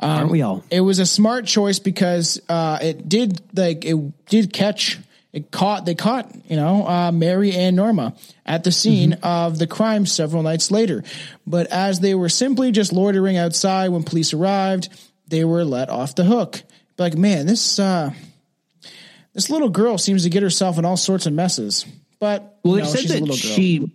Aren't we all? It was a smart choice because uh, it did like it did catch it caught they caught you know uh, Mary and Norma at the scene of the crime several nights later, but as they were simply just loitering outside when police arrived, they were let off the hook. Like man, this uh, this little girl seems to get herself in all sorts of messes. But Well, they know, said that she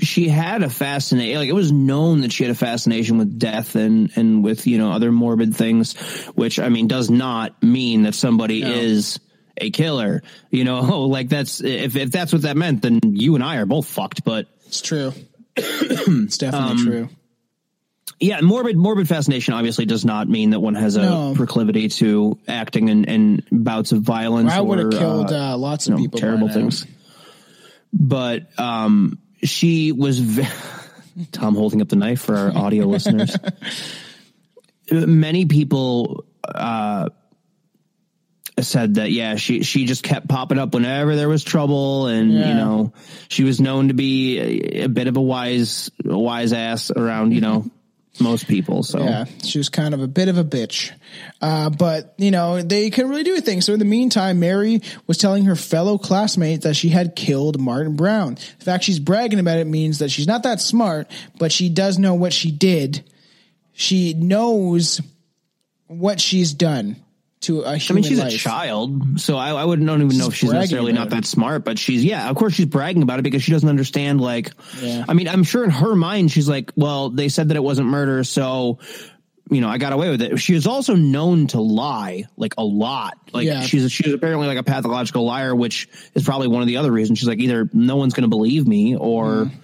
she had a fascination. Like it was known that she had a fascination with death and and with you know other morbid things, which I mean does not mean that somebody is a killer. You know, like that's if if that's what that meant, then you and I are both fucked. But It's true. it's definitely Um, true. yeah, morbid morbid fascination obviously does not mean that one has a No. proclivity to acting in, in bouts of violence. I would have killed uh, uh, lots you of know, people. terrible things. But um, she was ve- Tom holding up the knife for our audio listeners. Many people uh, said that yeah, she she just kept popping up whenever there was trouble, and Yeah. you know she was known to be a, a bit of a wise a wise ass around you know most people. So Yeah, she was kind of a bit of a bitch. Uh, but, you know, they couldn't really do anything. So in the meantime, Mary was telling her fellow classmates that she had killed Martin Brown. The fact she's bragging about it means that she's not that smart, but she does know what she did. She knows what she's done to a I human mean, she's life. a child, so I, I wouldn't don't even know if she's necessarily not that smart, but she's yeah, of course she's bragging about it because she doesn't understand. Like, Yeah. I mean, I'm sure in her mind she's like, well, they said that it wasn't murder, so you know, I got away with it. She is also known to lie like a lot. Like Yeah. she's she's apparently like a pathological liar, which is probably one of the other reasons she's like either no one's going to believe me or. Mm-hmm.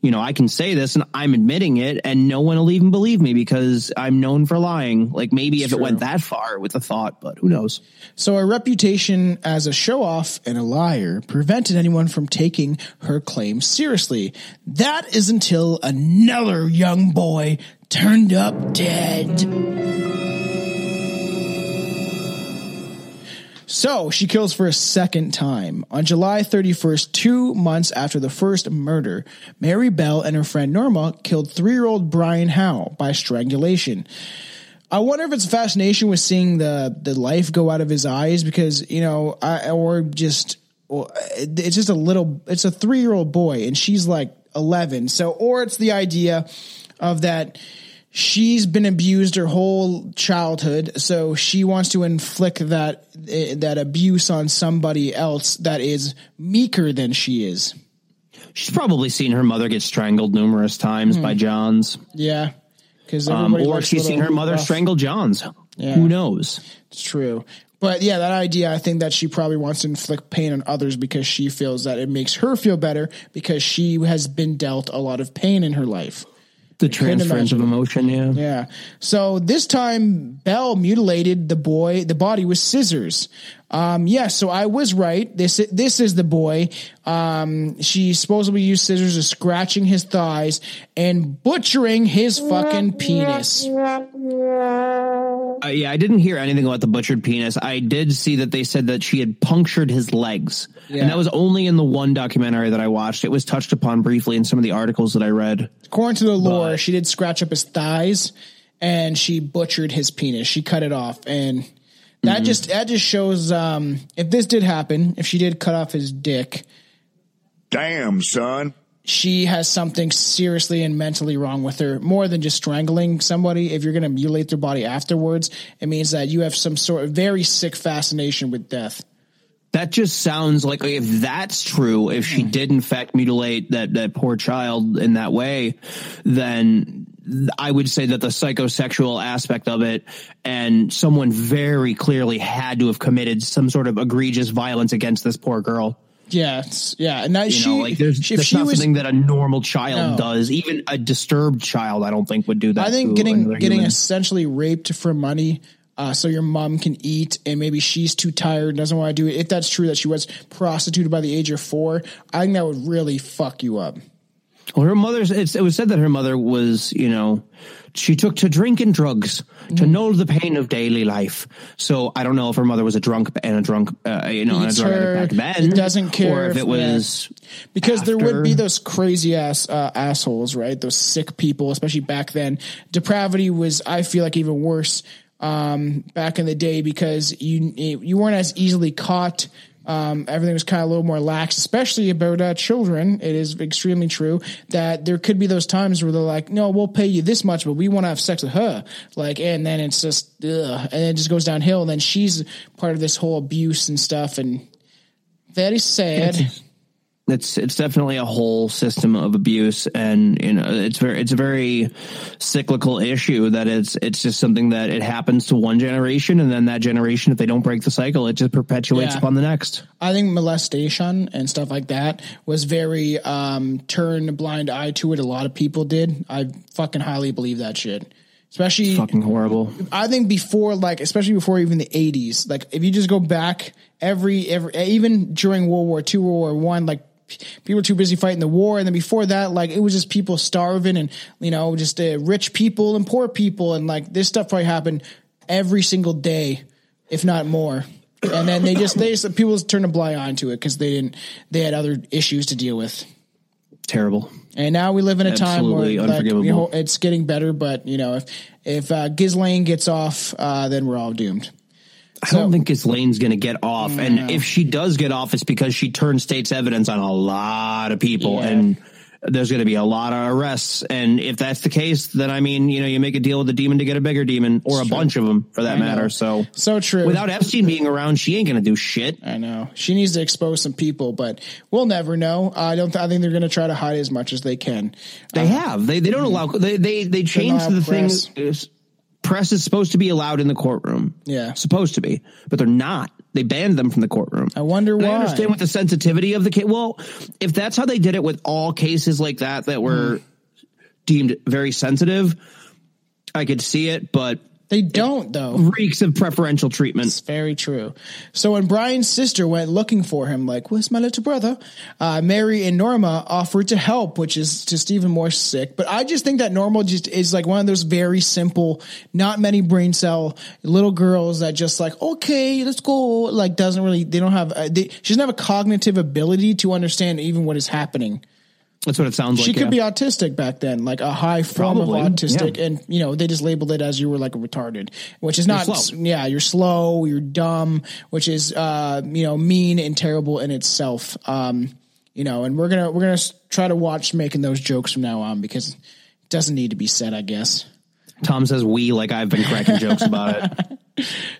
You know, I can say this and I'm admitting it and no one will even believe me because I'm known for lying. Like maybe if it went that far with the thought, but who knows? So her reputation as a show off and a liar prevented anyone from taking her claims seriously. That is until another young boy turned up dead. So she kills for a second time. On July 31st, two months after the first murder, Mary Bell and her friend Norma killed three year old Brian Howe by strangulation. I wonder if it's fascination with seeing the, the life go out of his eyes because, you know, I, or just, well, it's just a little, it's a three year old boy and she's like 11. So, or it's the idea of that, she's been abused her whole childhood so she wants to inflict that eh, that abuse on somebody else that is meeker than she is She's probably seen her mother get strangled numerous times by Johns. yeah because Um, or she's seen her mother strangle Johns. Yeah. Who knows? it's true but yeah that idea i think that she probably wants to inflict pain on others because she feels that it makes her feel better because she has been dealt a lot of pain in her life The transference of emotion, yeah. Yeah. So this time Bell mutilated the boy, the body with scissors. Um, yeah, so I was right. This, this is the boy. Um, she supposedly used scissors to scratching his thighs and butchering his fucking penis. Uh, yeah, I didn't hear anything about the butchered penis. I did see that they said that she had punctured his legs. Yeah. And that was only in the one documentary that I watched. It was touched upon briefly in some of the articles that I read. According to the lore, But- she did scratch up his thighs and she butchered his penis. She cut it off and that Mm-hmm. just, that just shows, um, if this did happen, if she did cut off his dick, Damn, son. she has something seriously and mentally wrong with her more than just strangling somebody if you're going to mutilate their body afterwards it means that you have some sort of very sick fascination with death That just sounds like if that's true, if she hmm. did in fact mutilate that, that poor child in that way, then I would say that the psychosexual aspect of it and someone very clearly had to have committed some sort of egregious violence against this poor girl. yeah yeah and that You she know, like there's, she- if that's she not was something that a normal child No. does. Even a disturbed child, I don't think would do that. i think getting getting human. essentially raped for money uh, so your mom can eat and maybe she's too tired doesn't want to do it if that's true that she was prostituted by the age of four i think that would really fuck you up Well, her mother's. It's, it was said that her mother was, you know, she took to drink and drugs to Mm. know the pain of daily life. So I don't know if her mother was a drunk and a drunk, uh, you know, and a drug her, back then. doesn't care or if if- it was. because there would be those crazy ass uh, assholes, right? Those sick people, especially back then. Depravity was, I feel like, even worse um, back in the day because you you weren't as easily caught. Um, everything was kind of a little more lax, especially about uh, children. It is extremely true that there could be those times where they're like, "No, we'll pay you this much, but we want to have sex with her." Like, and then it's just, ugh, and then it just goes downhill. And then she's part of this whole abuse and stuff, and very sad. It's it's definitely a whole system of abuse, and you know it's very it's a very cyclical issue that it's it's just something that it happens to one generation, and then that generation, if they don't break the cycle, it just perpetuates Yeah. upon the next. I think molestation and stuff like that was very um turn a blind eye to it. A lot of people did. I fucking highly believe that shit. Especially Fucking horrible. I think before like especially before even the eighties. Like if you just go back every every even during World War Two, World War One, like people were too busy fighting the war, and then before that, like it was just people starving and you know just uh, rich people and poor people, and like this stuff probably happened every single day, if not more. And then they just they just, people just turned a blind eye to it because they didn't they had other issues to deal with. Terrible. And now we live in a time where like, we ho- it's getting better, but you know if if uh, Ghislaine gets off, uh, then we're all doomed. I don't think Ghislaine's going to get off. Mm, And if she does get off, it's because she turned state's evidence on a lot of people. Yeah. And there's going to be a lot of arrests. And if that's the case, then I mean, you know, you make a deal with the demon to get a bigger demon or a bunch of them for that I know. matter. So, So true. without Epstein being around, she ain't going to do shit. I know she needs to expose some people, but we'll never know. I don't. I think they're going to try to hide as much as they can. They have. They they don't allow. They they they changed the thing. press. is- Press is supposed to be allowed in the courtroom. Yeah. supposed to be, but they're not. They banned them from the courtroom. I wonder And why. I understand what the sensitivity of the case. Well, if that's how they did it with all cases like that that were hmm. deemed very sensitive, I could see it, but They don't though. reeks of preferential treatment. It's very true. So when Brian's sister went looking for him, like, where's my little brother? Uh, Mary and Norma offered to help, which is just even more sick. But I just think that Norma just is like one of those very simple, not many brain cell little girls that just like, okay, let's go. Like doesn't really, they don't have, uh, they, she doesn't have a cognitive ability to understand even what is happening. That's what it sounds like. She could yeah. be autistic back then, like a high form Probably, of autistic, yeah. and you know they just labeled it as you were like a retarded, which is not. slow. Yeah, you're slow, you're dumb, which is uh, you know mean and terrible in itself. Um, you know, and we're gonna we're gonna try to watch making those jokes from now on because it doesn't need to be said, I guess. Tom says we like I've been cracking jokes about it.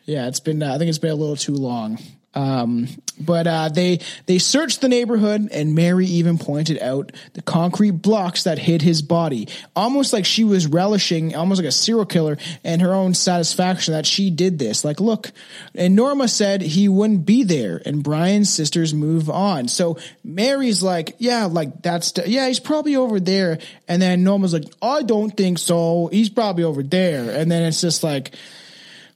Yeah, it's been. Uh, I think it's been a little too long. Um, but uh, they they searched the neighborhood, and Mary even pointed out the concrete blocks that hid his body, almost like she was relishing, almost like a serial killer, and her own satisfaction that she did this. Like, look, and Norma said he wouldn't be there, and Brian's sisters move on. So Mary's like, yeah, like that's yeah, he's probably over there, and then Norma's like, I don't think so. He's probably over there, and then it's just like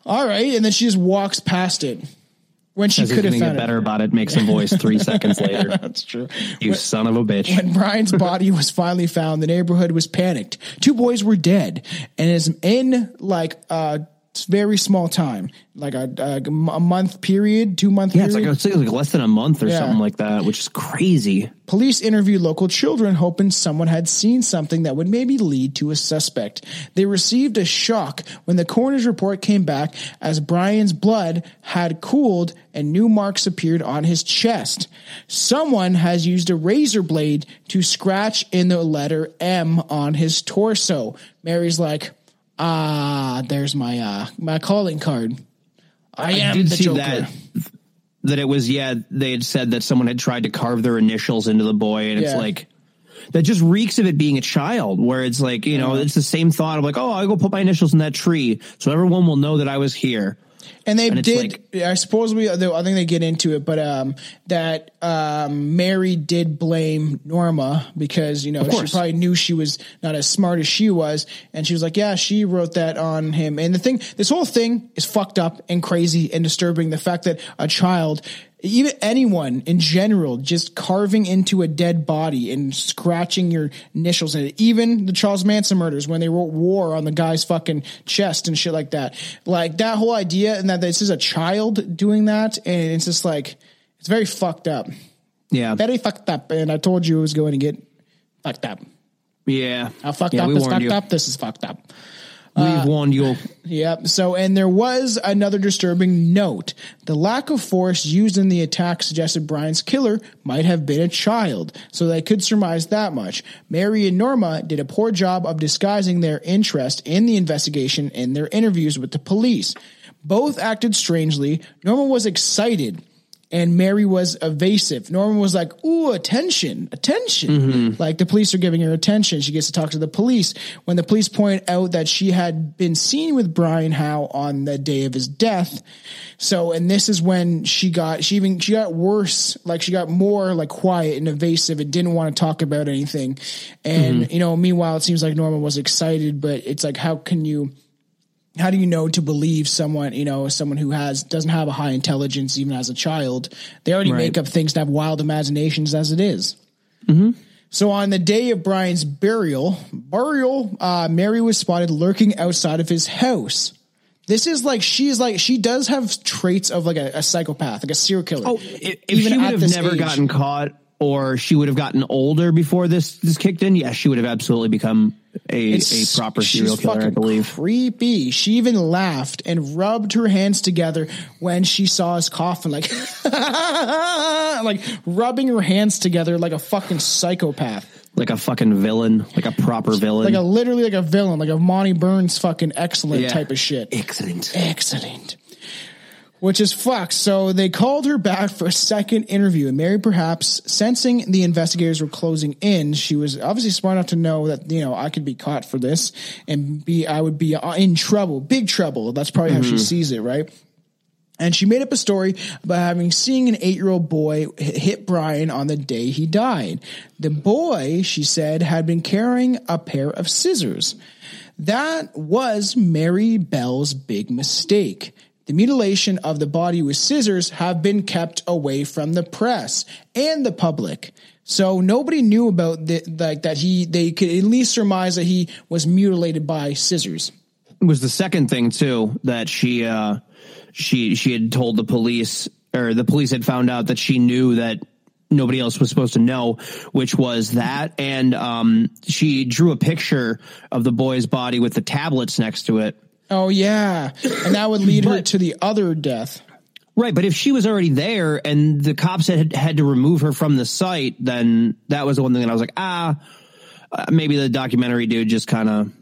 all right, and then she just walks past it when she As could have gonna get found better it. about it, makes a voice three seconds later. That's true. You son of a bitch. When Brian's body was finally found, the neighborhood was panicked. Two boys were dead, and it's in like a very small time, like a, a, a month period, two month Yeah, it's period. like, it's like less than a month or Yeah. something like that, which is crazy. Police interviewed local children hoping someone had seen something that would maybe lead to a suspect. They received a shock when the coroner's report came back as Brian's blood had cooled and new marks appeared on his chest. Someone has used a razor blade to scratch in the letter M on his torso. Mary's like, ah, there's my uh my calling card. I, am did the see Joker. that that it was yeah they had said that someone had tried to carve their initials into the boy and it's like that just reeks of it being a child where it's like you know it's the same thought of like oh i'll go put my initials in that tree so everyone will know that i was here And they And did. I suppose we. I think they get into it, but um, that um, Mary did blame Norma because you know she probably knew she was not as smart as she was, and she was like, "Yeah, she wrote that on him." And the thing, this whole thing is fucked up and crazy and disturbing. The fact that a child. Even anyone in general, just carving into a dead body and scratching your initials in it. Even the Charles Manson murders when they wrote war on the guy's fucking chest and shit like that. Like that whole idea and that this is a child doing that. And it's just like, it's very fucked up. yeah Very fucked up. And I told you it was going to get fucked up. yeah How fucked yeah, up is fucked you. up. This is fucked up. We've uh, warned you Yep. So, and there was another disturbing note. The lack of force used in the attack suggested Brian's killer might have been a child, so they could surmise that much. Mary and Norma did a poor job of disguising their interest in the investigation in their interviews with the police. Both acted strangely. Norma was excited and Mary was evasive. Norman was like, "Ooh, attention, attention!" Mm-hmm. Like the police are giving her attention. She gets to talk to the police. When the police point out that she had been seen with Brian Howe on the day of his death, so and this is when she got she even she got worse. Like she got more like quiet and evasive and didn't want to talk about anything. And mm-hmm. you know, meanwhile, it seems like Norman was excited, but it's like, how can you? How do you know to believe someone you know someone who has doesn't have a high intelligence even as a child they already Right. make up things to have wild imaginations as it is. so on the day of brian's burial burial uh, mary was spotted lurking outside of his house this is like she's like she does have traits of like a, a psychopath like a serial killer oh if, if she would have never age. gotten caught or she would have gotten older before this this kicked in yeah she would have absolutely become a, a proper serial killer i believe Creepy. She even laughed and rubbed her hands together when she saw his coffin, like, like rubbing her hands together like a fucking psychopath, like a fucking villain like a proper villain like a literally like a villain, like a Monty Burns fucking excellent Yeah. type of shit. excellent Excellent. Which is fucked. So they called her back for a second interview, and Mary, perhaps sensing the investigators were closing in, she was obviously smart enough to know that you know I could be caught for this, and be I would be in trouble, big trouble. That's probably how she mm-hmm. sees it, right? And she made up a story about having seen an eight year old boy hit Brian on the day he died. The boy, she said, had been carrying a pair of scissors. That was Mary Bell's big mistake. The mutilation of the body with scissors have been kept away from the press and the public. So nobody knew about the, like that he they could at least surmise that he was mutilated by scissors. It was the second thing too that she uh she she had told the police or the police had found out that she knew that nobody else was supposed to know, which was that. And um, she drew a picture of the boy's body with the tablets next to it. Oh yeah, and that would lead her to the other death. Right, but if she was already there and the cops had had to remove her from the site, then that was the one thing that I was like, ah, uh, maybe the documentary dude just kind of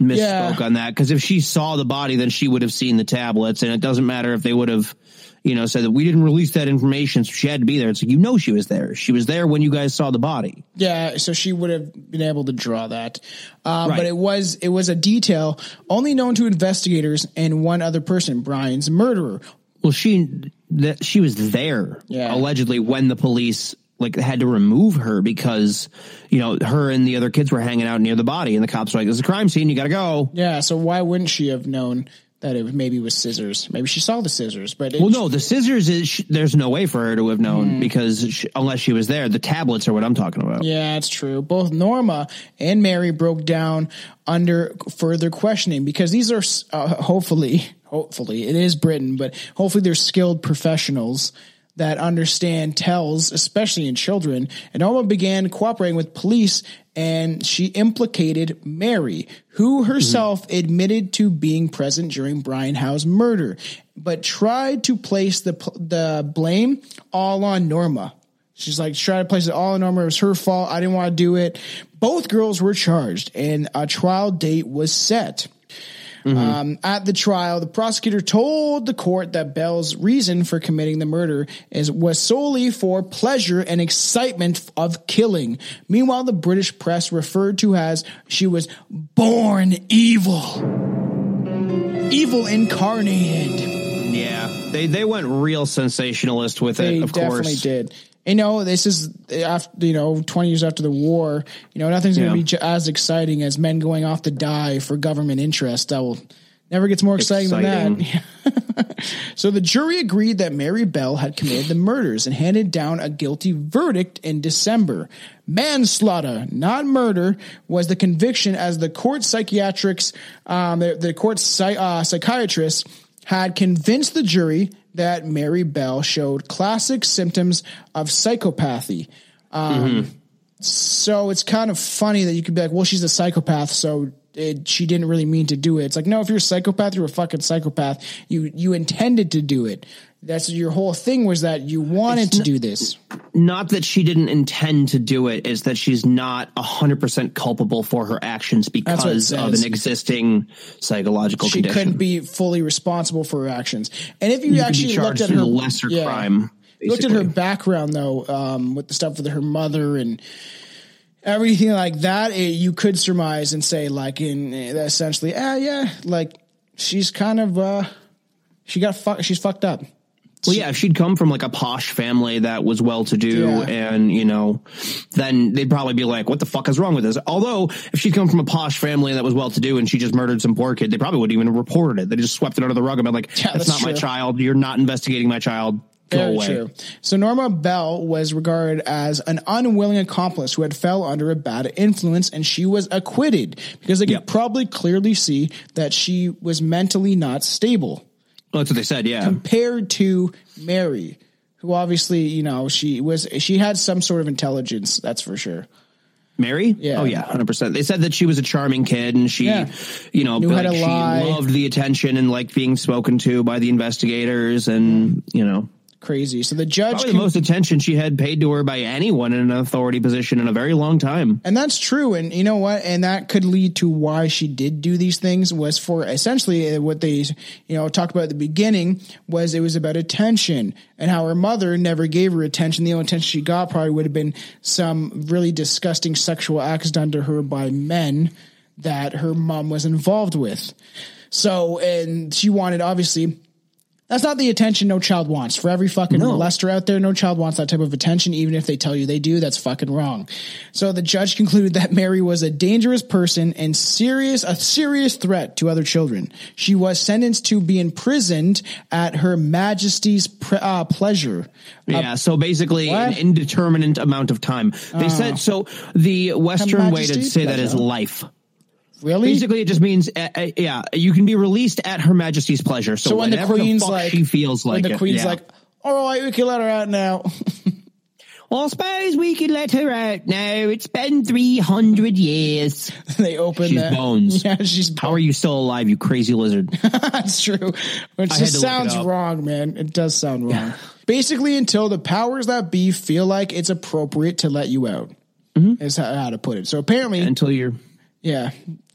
misspoke Yeah. on that. Because if she saw the body, then she would have seen the tablets, and it doesn't matter if they would have, you know, said that we didn't release that information, so she had to be there. It's like you know she was there. She was there when you guys saw the body. Yeah, so she would have been able to draw that, um, Right. but it was it was a detail only known to investigators and one other person, Brian's murderer. Well, she that she was there Yeah. allegedly when the police like had to remove her because you know her and the other kids were hanging out near the body, and the cops were like, "There's a crime scene. You got to go." Yeah, so why wouldn't she have known that it maybe was scissors? Maybe she saw the scissors, but Well, no, the scissors is sh- there's no way for her to have known because she, unless she was there, the tablets are what I'm talking about. Yeah, that's true. Both Norma and Mary broke down under further questioning because these are uh, hopefully, hopefully it is Britain, but hopefully they're skilled professionals that understand tells, especially in children. And Norma began cooperating with police and she implicated Mary, who herself admitted to being present during Brian Howe's murder, but tried to place the, the blame all on Norma. She's like, trying to place it all on Norma. It was her fault. I didn't want to do it. Both girls were charged and a trial date was set. Um, at the trial, the prosecutor told the court that Bell's reason for committing the murder is was solely for pleasure and excitement of killing. Meanwhile, the British press referred to as she was born evil, evil incarnated. Yeah, they they went real sensationalist with They it. Of definitely course, did. You know, this is after you know twenty years after the war. You know, nothing's going to Yeah. be j- as exciting as men going off to die for government interest. That will never gets more exciting, than that. so the jury agreed that Mary Bell had committed the murders and handed down a guilty verdict in December. Manslaughter, not murder, was the conviction as the court psychiatrics, um, the, the court psy- uh, psychiatrists had convinced the jury that Mary Bell showed classic symptoms of psychopathy. Um, So it's kind of funny that you could be like, well, she's a psychopath, so it, she didn't really mean to do it. It's like, no, if you're a psychopath, you're a fucking psychopath. You you intended to do it. That's your whole thing was that you wanted to do this. not that she didn't intend to do it, is that she's not hundred percent culpable for her actions because of an existing psychological She condition. couldn't be fully responsible for her actions. And if you, You actually looked at her lesser crime, looked at her background though, um, with the stuff with her mother and everything like that, it, you could surmise and say like in essentially, ah, yeah, like she's kind of uh, she got fuck, she's fucked up. Well, yeah, if she'd come from like a posh family that was well to do Yeah. and, you know, then they'd probably be like, what the fuck is wrong with this? Although, if she'd come from a posh family that was well to do and she just murdered some poor kid, they probably wouldn't even have reported it. They just swept it under the rug and been like, Yeah, that's, that's not my child. You're not investigating my child. Go Very away. true. So Norma Bell was regarded as an unwilling accomplice who had fell under a bad influence, and she was acquitted because they could Yep. probably clearly see that she was mentally not stable. Well, that's what they said. Yeah. compared to Mary, who obviously, you know, she was she had some sort of intelligence, that's for sure. Mary? Yeah. Oh yeah, hundred percent. They said that she was a charming kid and she, Yeah. you know, Knew like she lie. loved the attention and like being spoken to by the investigators and, you know, Crazy. So the judge probably the most attention she had paid to her by anyone in an authority position in a very long time. and that's true. And you know what? And that could lead to why she did do these things was for essentially uh, what they, you know, talked about at the beginning was it was about attention and how her mother never gave her attention. The only attention she got probably would have been some really disgusting sexual acts done to her by men that her mom was involved with. So, and she wanted obviously That's not the attention no child wants. For every fucking No. molester out there, no child wants that type of attention, even if they tell you they do. That's fucking wrong. So the judge concluded that Mary was a dangerous person and serious, a serious threat to other children. She was sentenced to be imprisoned at Her Majesty's pre- uh, pleasure. Yeah, so basically an indeterminate amount of time. They said so. The Western way to say that is life. Really? Basically, it just means uh, uh, yeah, you can be released at Her Majesty's pleasure. So, so when the queen's fuck like, she feels like when the it, queen's yeah. like, all right, we can let her out now. well, I suppose we could let her out now. It's been three hundred years. they open She's the bones. Yeah, she's How are you still alive, you crazy lizard? That's true. Which just sounds wrong, man. It does sound wrong. Basically, until the powers that be feel like it's appropriate to let you out, Mm-hmm. is how, how to put it. So apparently, until you're yeah,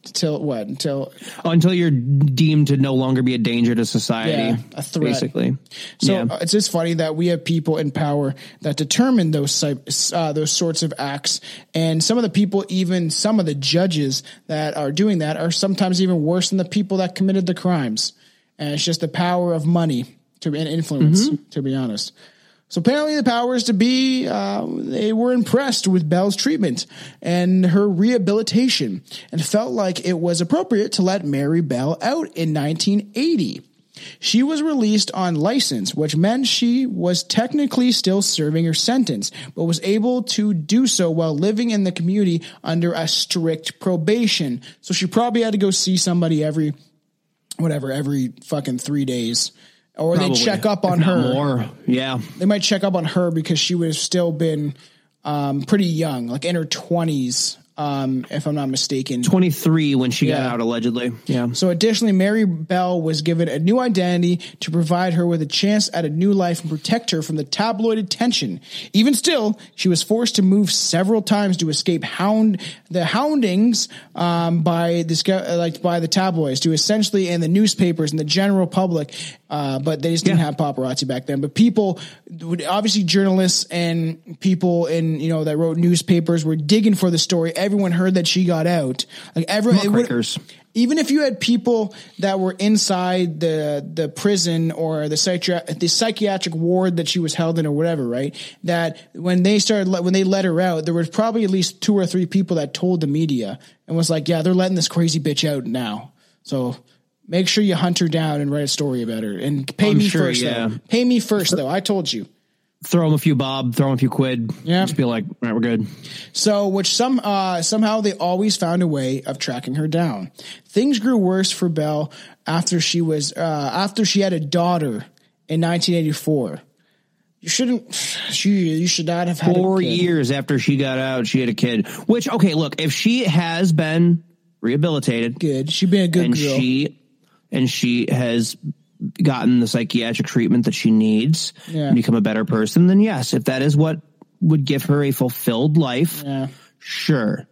until what? Until oh, until you're deemed to no longer be a danger to society. Yeah, a threat. Basically, So Yeah. uh, it's just funny that we have people in power that determine those uh, those sorts of acts, and some of the people, even some of the judges that are doing that, are sometimes even worse than the people that committed the crimes. And it's just the power of money to and influence, to be honest. So apparently, the powers to be uh, they were impressed with Bell's treatment and her rehabilitation, and felt like it was appropriate to let Mary Bell out in 1980. She was released on license, which meant she was technically still serving her sentence, but was able to do so while living in the community under a strict probation. So she probably had to go see somebody every, whatever, every fucking three days. Or they check up on her. More, yeah. They might check up on her because she would have still been um, pretty young, like in her 20s, um, if I'm not mistaken. 23 when she got out allegedly. Yeah. So additionally, Mary Bell was given a new identity to provide her with a chance at a new life and protect her from the tabloid attention. Even still, she was forced to move several times to escape hound the houndings um, by this guy, like by the tabloids, to essentially and the newspapers and the general public. Uh, but they just didn't Yeah. have paparazzi back then. But people, would obviously journalists and people in you know that wrote newspapers were digging for the story. Everyone heard that she got out. Like everyone, would- even if you had people that were inside the the prison or the psychiatric the psychiatric ward that she was held in or whatever, right? That when they started when they let her out, there was probably at least two or three people that told the media and was like, "Yeah, they're letting this crazy bitch out now." So make sure you hunt her down and write a story about her and pay I'm me sure, first. yeah. Though. Pay me first, though. I told you. Throw him a few bob, throw him a few quid. Yeah. Just be like, all right, we're good. So, which some uh, somehow they always found a way of tracking her down. Things grew worse for Bell after she was uh, after she had a daughter in 1984. You shouldn't. She you should not have had Four years after she got out, she had a kid. Which, okay, look, if she has been rehabilitated Good. She'd been a good and girl. she and she has gotten the psychiatric treatment that she needs Yeah. and become a better person, then yes, if that is what would give her a fulfilled life, yeah, sure.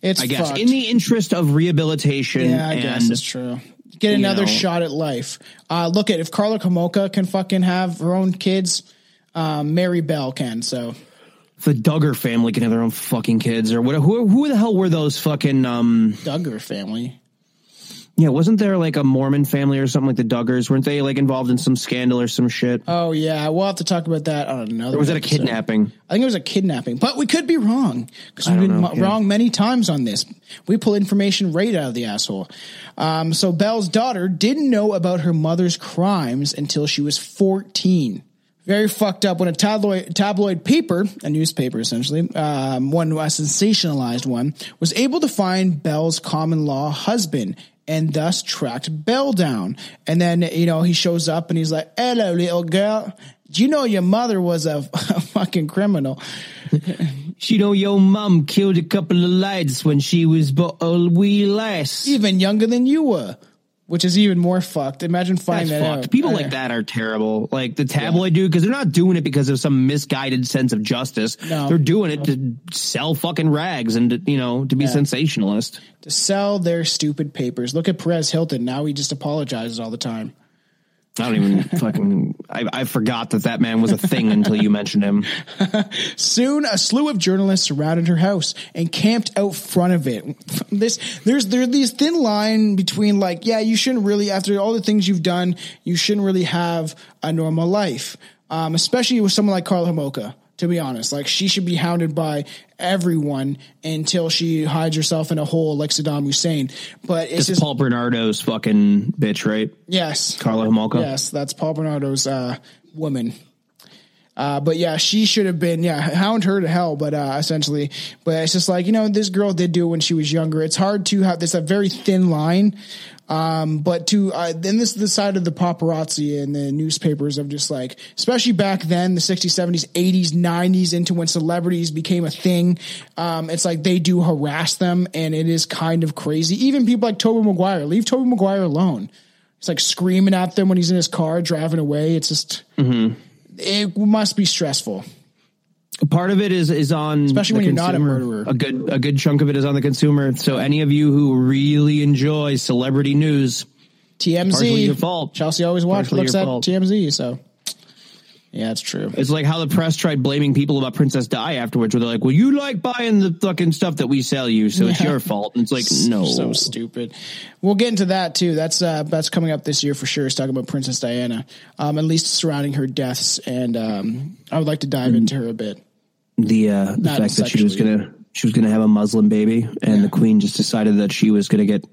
it's I guess fucked. in the interest of rehabilitation yeah, I guess it's true. Get another know. shot at life. Uh, look at if Carla Homolka can fucking have her own kids, um, Mary Bell can. So the Duggar family can have their own fucking kids or what who who the hell were those fucking um Duggar family. Yeah, wasn't there like a Mormon family or something like the Duggars? Weren't they like involved in some scandal or some shit? Oh yeah, we'll have to talk about that on another. or was it a episode. kidnapping? I think it was a kidnapping, but we could be wrong because we've been know, mo- yeah. wrong many times on this. We pull information right out of the asshole. Um, so Bell's daughter didn't know about her mother's crimes until she was 14. Very fucked up when a tabloid, tabloid paper, a newspaper essentially, um, one a sensationalized one, was able to find Bell's common law husband and thus tracked Bell down. And then, you know, he shows up and he's like, hello, little girl. Do you know your mother was a, a fucking criminal? she know, your mum killed a couple of lads when she was but a wee lass. Even younger than you were, which is even more fucked. Imagine That's finding that fucked. out. People like that are terrible. Like the tabloid dude, because they're not doing it because of some misguided sense of justice. No. They're doing it to sell fucking rags and to, you know to be sensationalist. To sell their stupid papers. Look at Perez Hilton. Now he just apologizes all the time. I don't even fucking. I, I forgot that that man was a thing until you mentioned him. Soon, a slew of journalists surrounded her house and camped out front of it. This there's there's these thin line between like, yeah, you shouldn't really after all the things you've done, you shouldn't really have a normal life, um, especially with someone like Carla Homolka. To be honest, like she should be hounded by everyone until she hides herself in a hole like Saddam Hussein. But it's just Paul Bernardo's fucking bitch, right? yes, Carla Homolka. Yes, that's Paul Bernardo's uh, woman. Uh, but yeah, she should have been, yeah, hound her to hell, but, uh, essentially, but it's just like, you know, this girl did do it when she was younger. It's hard to have this, a very thin line. Um, but to, uh, then this is the side of the paparazzi and the newspapers of just like, especially back then, the 60s, 70s, 80s, 90s into when celebrities became a thing. Um, it's like they do harass them and it is kind of crazy. Even people like Tobey Maguire, leave Tobey Maguire alone. It's like screaming at them when he's in his car driving away. It's just, it must be stressful. Part of it is is on Especially when you're not a consumer. murderer. A good a good chunk of it is on the consumer. So any of you who really enjoy celebrity news, TMZ. Your fault. Chelsea always watch, Partially looks at fault. TMZ. So, yeah, it's true. it's like how the press tried blaming people about Princess Di afterwards, where they're like, "Well, you like buying the fucking stuff that we sell you, so it's your fault." And it's like, no, So stupid. We'll get into that too. That's uh, that's coming up this year for sure. Is talking about Princess Diana, um, at least surrounding her deaths, and um, I would like to dive into her a bit. The uh, the Not fact that she was gonna she was gonna have a Muslim baby, and the Queen just decided that she was gonna get,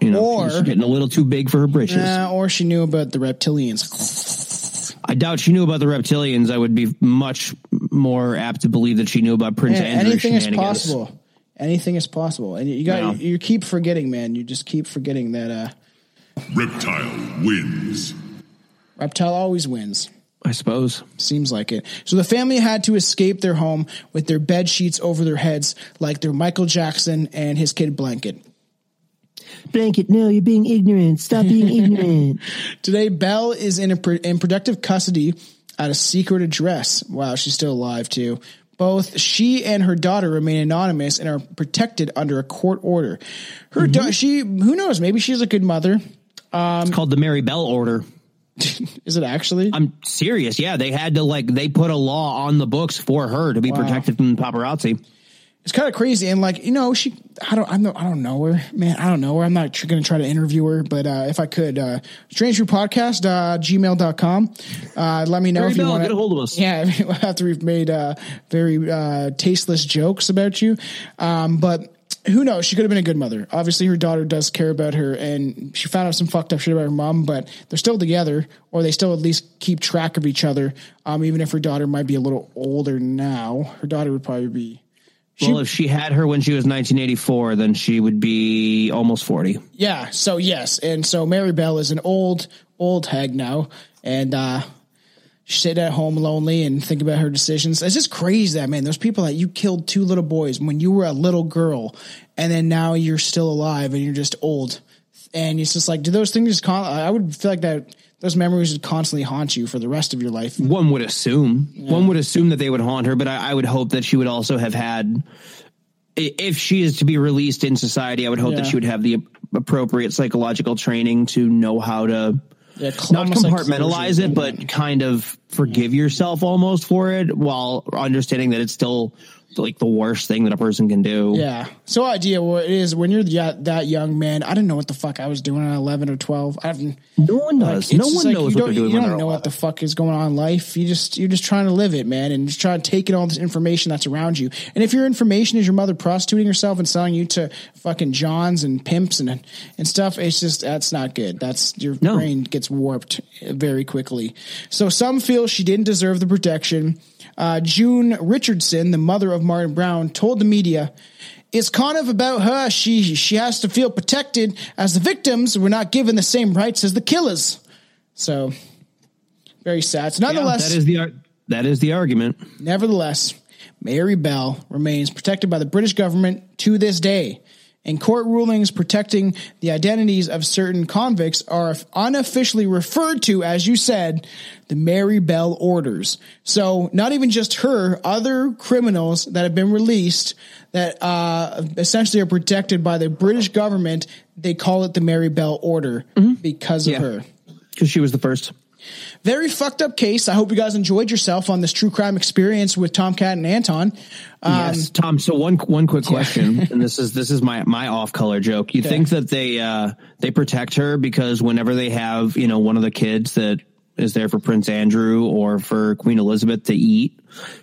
you know, Or- she was getting a little too big for her britches. Uh, or she knew about the reptilians. I doubt she knew about the reptilians. I would be much more apt to believe that she knew about Prince Yeah, Andrew's anything is possible. Anything is possible, and you got Yeah. you keep forgetting, man. You just keep forgetting that uh, Reptile wins. reptile always wins. I suppose. Seems like it. So the family had to escape their home with their bed sheets over their heads, like they're Michael Jackson and his kid Blanket. Blanket, no, you're being ignorant. Stop being ignorant. Today, Bell is in a pr- in protective custody at a secret address. Wow, she's still alive too. Both she and her daughter remain anonymous and are protected under a court order. Her mm-hmm. da- she who knows? Maybe she's a good mother. it's called the Mary Bell Order. Is it actually? I'm serious. Yeah, they had to like they put a law on the books for her to be protected from paparazzi. it's kind of crazy and like you know she i don't i'm not, i don't know her man i don't know her i'm not tr- gonna try to interview her but uh if i could uh strange Brew podcast uh gmail.com uh let me know if you want get a hold of us. yeah after we've made uh very uh tasteless jokes about you um but who knows? She could have been a good mother. Obviously, her daughter does care about her, and she found out some fucked up shit about her mom. But they're still together, or they still at least keep track of each other. Um, even if her daughter might be a little older now, her daughter would probably be well, if she had her when she was 1984, then she would be almost 40. Yeah. So yes, and so Mary Bell is an old old hag now, and uh, sitting at home lonely and think about her decisions. It's just crazy that man. Those people that you killed two little boys when you were a little girl, and then now you're still alive and you're just old, and it's just like do those things just con- I would feel like that those memories would constantly haunt you for the rest of your life. One would assume. One would assume that they would haunt her, but I, I would hope that she would also have had. If she is to be released in society, I would hope that she would have the appropriate psychological training to know how to Yeah, not like compartmentalize it, but kind of forgive yourself almost for it, while understanding that it's still like the worst thing that a person can do. Yeah. So idea what it is when you're that, that young man. I didn't know what the fuck I was doing at eleven or twelve. I haven't. No one does. it's no one like knows what don't, they're doing You don't know what the fuck is going on in life. You just you're just trying to live it, man, and just trying to take in all this information that's around you. And if your information is your mother prostituting herself and selling you to fucking johns and pimps and and stuff, it's just that's not good. That's your No. brain gets warped very quickly. So some feel she didn't deserve the protection. Uh, June Richardson, the mother of Martin Brown, told the media. It's kind of about her. She she has to feel protected as the victims were not given the same rights as the killers. So very sad. So Yeah, nonetheless, that is the ar- that is the argument. nevertheless, Mary Bell remains protected by the British government to this day. And court rulings protecting the identities of certain convicts are unofficially referred to, as you said, the Mary Bell orders. So not even just her, other criminals that have been released that uh, essentially are protected by the British government, they call it the Mary Bell order because of Mm-hmm. Yeah. her. Because she was the first. Very fucked up case. I hope you guys enjoyed yourself on this true crime experience with Tomcat and Anton. Um, yes, Tom. So one one quick question, and this is this is my my off color joke. You Okay. think that they uh they protect her because whenever they have you know one of the kids that is there for Prince Andrew or for Queen Elizabeth to eat,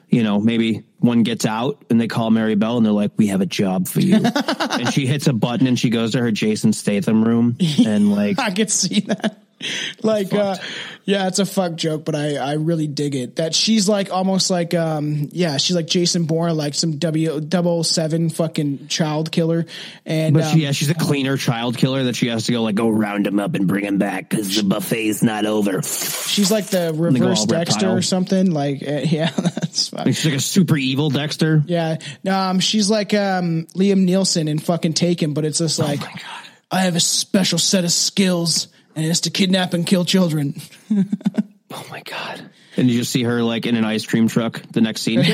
you know maybe one gets out and they call Mary Bell and they're like, "We have a job for you," and she hits a button and she goes to her Jason Statham room and like I could see that. Like, uh, yeah, it's a fuck joke, but I, I really dig it. That she's like almost like, um, yeah, she's like Jason Bourne, like some W double seven fucking child killer. And, But um, she, yeah, she's a cleaner child killer that she has to go like go round him up and bring him back because the buffet's not over. she's like the reverse Dexter reptile. or something. Like, uh, yeah, that's fine. She's like a super evil Dexter. Yeah. Um, she's like, um, Liam Neeson in fucking Taken, but it's just like, I have a special set of skills and it's to kidnap and kill children. Oh my god! And you just see her like in an ice cream truck. The next scene.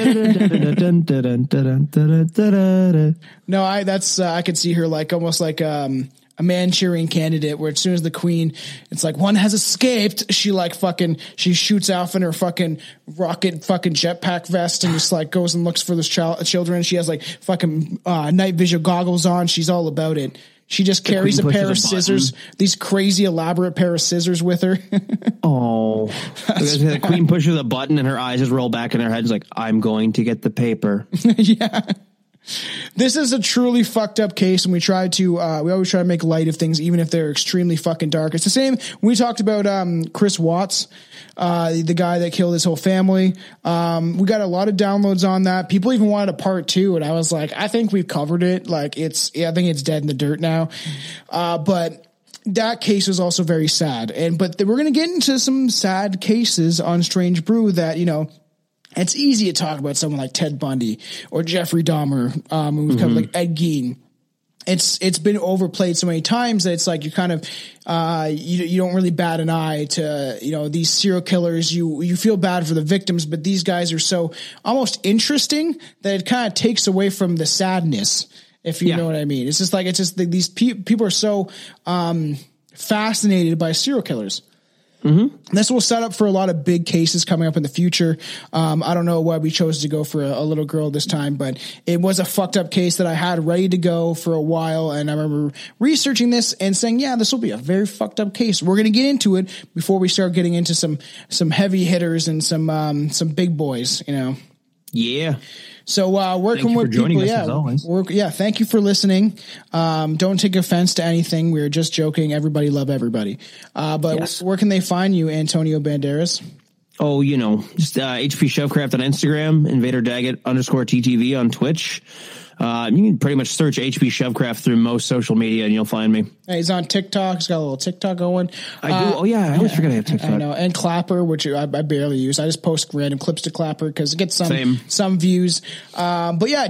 No, I that's uh, I could see her like almost like um a Manchurian candidate where as soon as the queen it's like one has escaped, she like fucking she shoots off in her fucking rocket fucking jetpack vest and just like goes and looks for this child children. She has like fucking uh, night vision goggles on. She's all about it. She just carries a pair of pushes a button. scissors, these crazy elaborate pair of scissors with her. oh, the queen pushes a button and her eyes just roll back in her head. It's like, "I'm going to get the paper." yeah. This is a truly fucked up case, and we try to uh, we always try to make light of things, even if they're extremely fucking dark. It's the same. We talked about um, Chris Watts, uh, the guy that killed his whole family. Um, we got a lot of downloads on that. People even wanted a part two, and I was like, I think we've covered it. Like it's, yeah, I think it's dead in the dirt now. Uh, but that case was also very sad, and but we're gonna get into some sad cases on Strange Brew that you know it's easy to talk about someone like Ted Bundy or Jeffrey Dahmer, um, we've covered like Ed Gein. It's it's been overplayed so many times that it's like you kind of uh, you you don't really bat an eye to you know these serial killers. You you feel bad for the victims, but these guys are so almost interesting that it kind of takes away from the sadness. If you Yeah. know what I mean, it's just like it's just like these pe- people are so um, fascinated by serial killers. This will set up for a lot of big cases coming up in the future. Um, I don't know why we chose to go for a, a little girl this time, but it was a fucked up case that I had ready to go for a while. And I remember researching this and saying, yeah, this will be a very fucked up case. We're going to get into it before we start getting into some, some heavy hitters and some, um, some big boys, you know. Yeah. So uh, working Thank you with people, yeah. Yeah. Thank you for listening. Um, don't take offense to anything. We are just joking. Everybody love everybody. Uh, but Yes. where can they find you, Antonio Banderas? Oh, you know, just uh, HP Chefcraft on Instagram, Invader Daggett underscore TTV on Twitch. Uh, you can pretty much search HP Chefcraft through most social media and you'll find me. Hey, He's on TikTok. He's got a little TikTok going. I do. Oh yeah, I always forget I have TikTok. I know, and Clapper, which I, I barely use. I just post random clips to Clapper because it gets some Same. some views. Um, but yeah,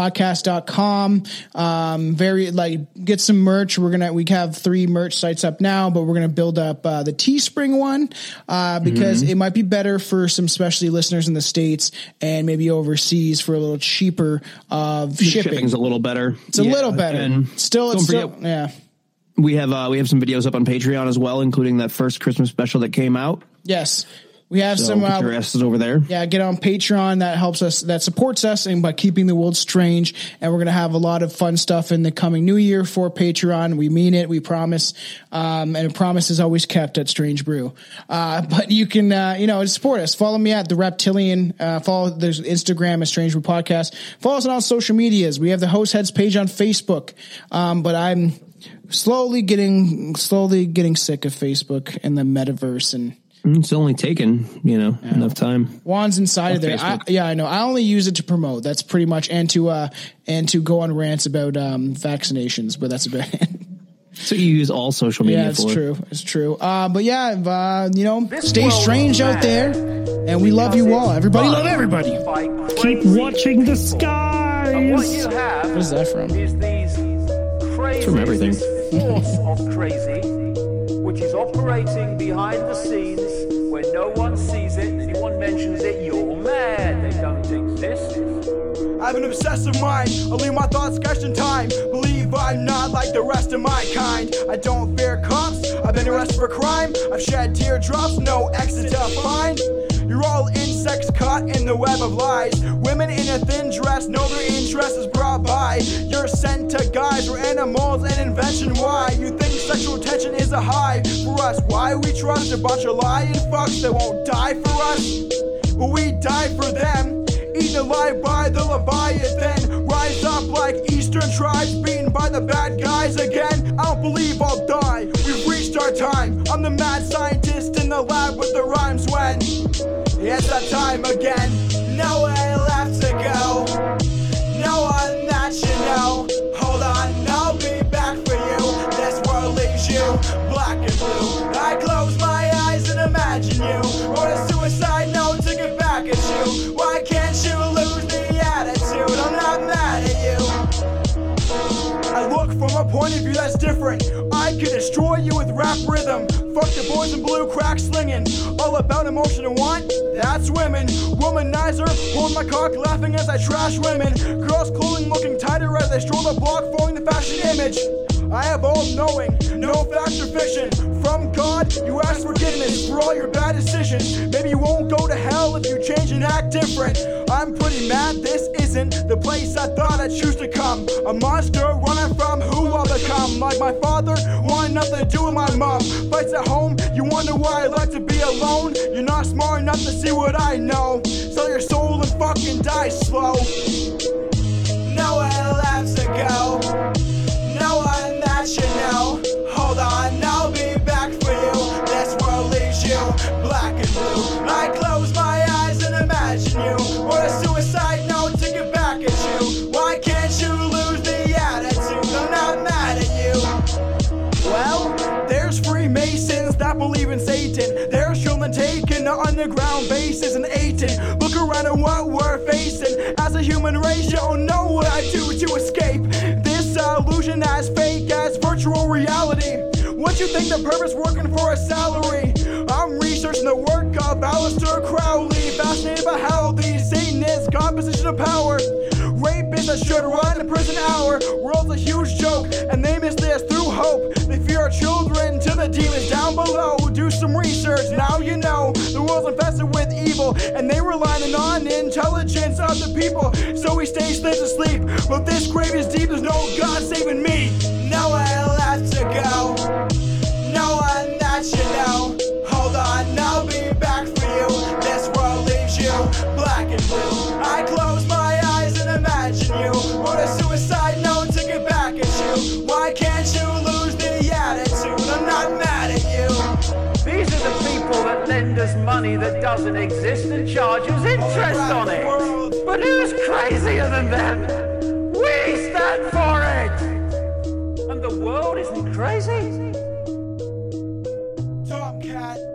www.strangebrewpodcast.com. Um, very like get some merch. We're gonna we have three merch sites up now, but we're gonna build up uh, the Teespring one uh, because Mm-hmm. it might be better for some specialty listeners in the states and maybe overseas for a little cheaper of shipping. Shipping's a little better. It's a little better. And still, it's still forget, yeah. we have uh, we have some videos up on Patreon as well, including that first Christmas special that came out. Yes, we have So some. get Uh, your asses over there. yeah, get on Patreon. That helps us. That supports us and by keeping the world strange. And we're gonna have a lot of fun stuff in the coming new year for Patreon. We mean it. We promise. Um, and a promise is always kept at Strange Brew. Uh, but you can, uh, you know, support us. Follow me at the Reptilian. Uh, follow there's Instagram at Strange Brew Podcast. Follow us on all social medias. We have the Host Heads page on Facebook. Um, but I'm slowly getting slowly getting sick of Facebook and the metaverse and. It's only taken you know enough time. Juan's inside of there. I, yeah, I know. I only use it to promote. That's pretty much and to uh and to go on rants about um vaccinations, but that's about it. So you use all social media. yeah, it's for true. It's true. Uh but yeah, uh, you know, This stay strange out there. And we love you all. Everybody love everybody. Keep watching the And what you skies. have What is that from? is these crazy from everything. force of crazy, which is operating behind the scenes where no one sees it. Anyone mentions it, you're mad. They don't exist. I have an obsessive mind. I leave my thoughts sketched in time. Believe I'm not like the rest of my kind. I don't fear cops. I've been arrested for crime. I've shed teardrops, no exit to find. You're all insects caught in the web of lies. Women in a thin dress know their interest is brought by. You're sent to guys or animals and invention. Why you think sexual tension is a high for us? Why we trust a bunch of lying fucks that won't die for us? But we die for them. Eaten alive by the Leviathan. Rise up like Eastern tribes, beaten by the bad guys again. I don't believe I'll die. That time again. Nowhere left to go. No one that you know. Hold on, I'll be back for you. This world leaves you black and blue. I close my eyes and imagine you. Wrote a suicide note to get back at you. Why can't you lose the attitude? I'm not mad at you. I look from a point of view that's different. I could destroy you with rap rhythm. Fuck the boys in blue, crack slinging. All about emotion and want, that's women. Womanizer, hold my cock, laughing as I trash women. Girls' clothing looking tighter as they stroll the block, following the fashion image. I have all knowing, no fact or fiction. From God, you ask forgiveness for all your bad decisions. Maybe you won't go to hell if you change and act different. I'm pretty mad this isn't the place I thought I'd choose to come. A monster running from who I'll become. Like my father, wanting nothing to do with my mom. Fights at home, you wonder why I like to be alone. You're not smart enough to see what I know. Sell your soul and fucking die slow. Nowhere left to go. That you know. Hold on, I'll be back for you. This world leaves you black and blue. I close my eyes and imagine you. Or a suicide note to get back at you. Why can't you lose the attitude? I'm not mad at you. Well, there's Freemasons that believe in Satan. There's children taken to underground bases and Aiton. Look around at what we're facing. As a human race, you don't know what I do to escape illusion as fake as virtual reality. What you think the purpose working for a salary? I'm researching the work of Aleister Crowley. Fascinated by how the Satanist got position of power. That should run a prison hour. World's a huge joke, and they miss this through hope. They fear our children to the demons down below. Do some research, now you know the world's infested with evil, and they rely on intelligence of the people. So we stay slaves asleep. But this grave is deep, there's no God saving me. Nowhere left to go. No one that you know. us money that doesn't exist and charges interest on it. But who's crazier than them? We stand for it! And the world isn't crazy? Tomcat.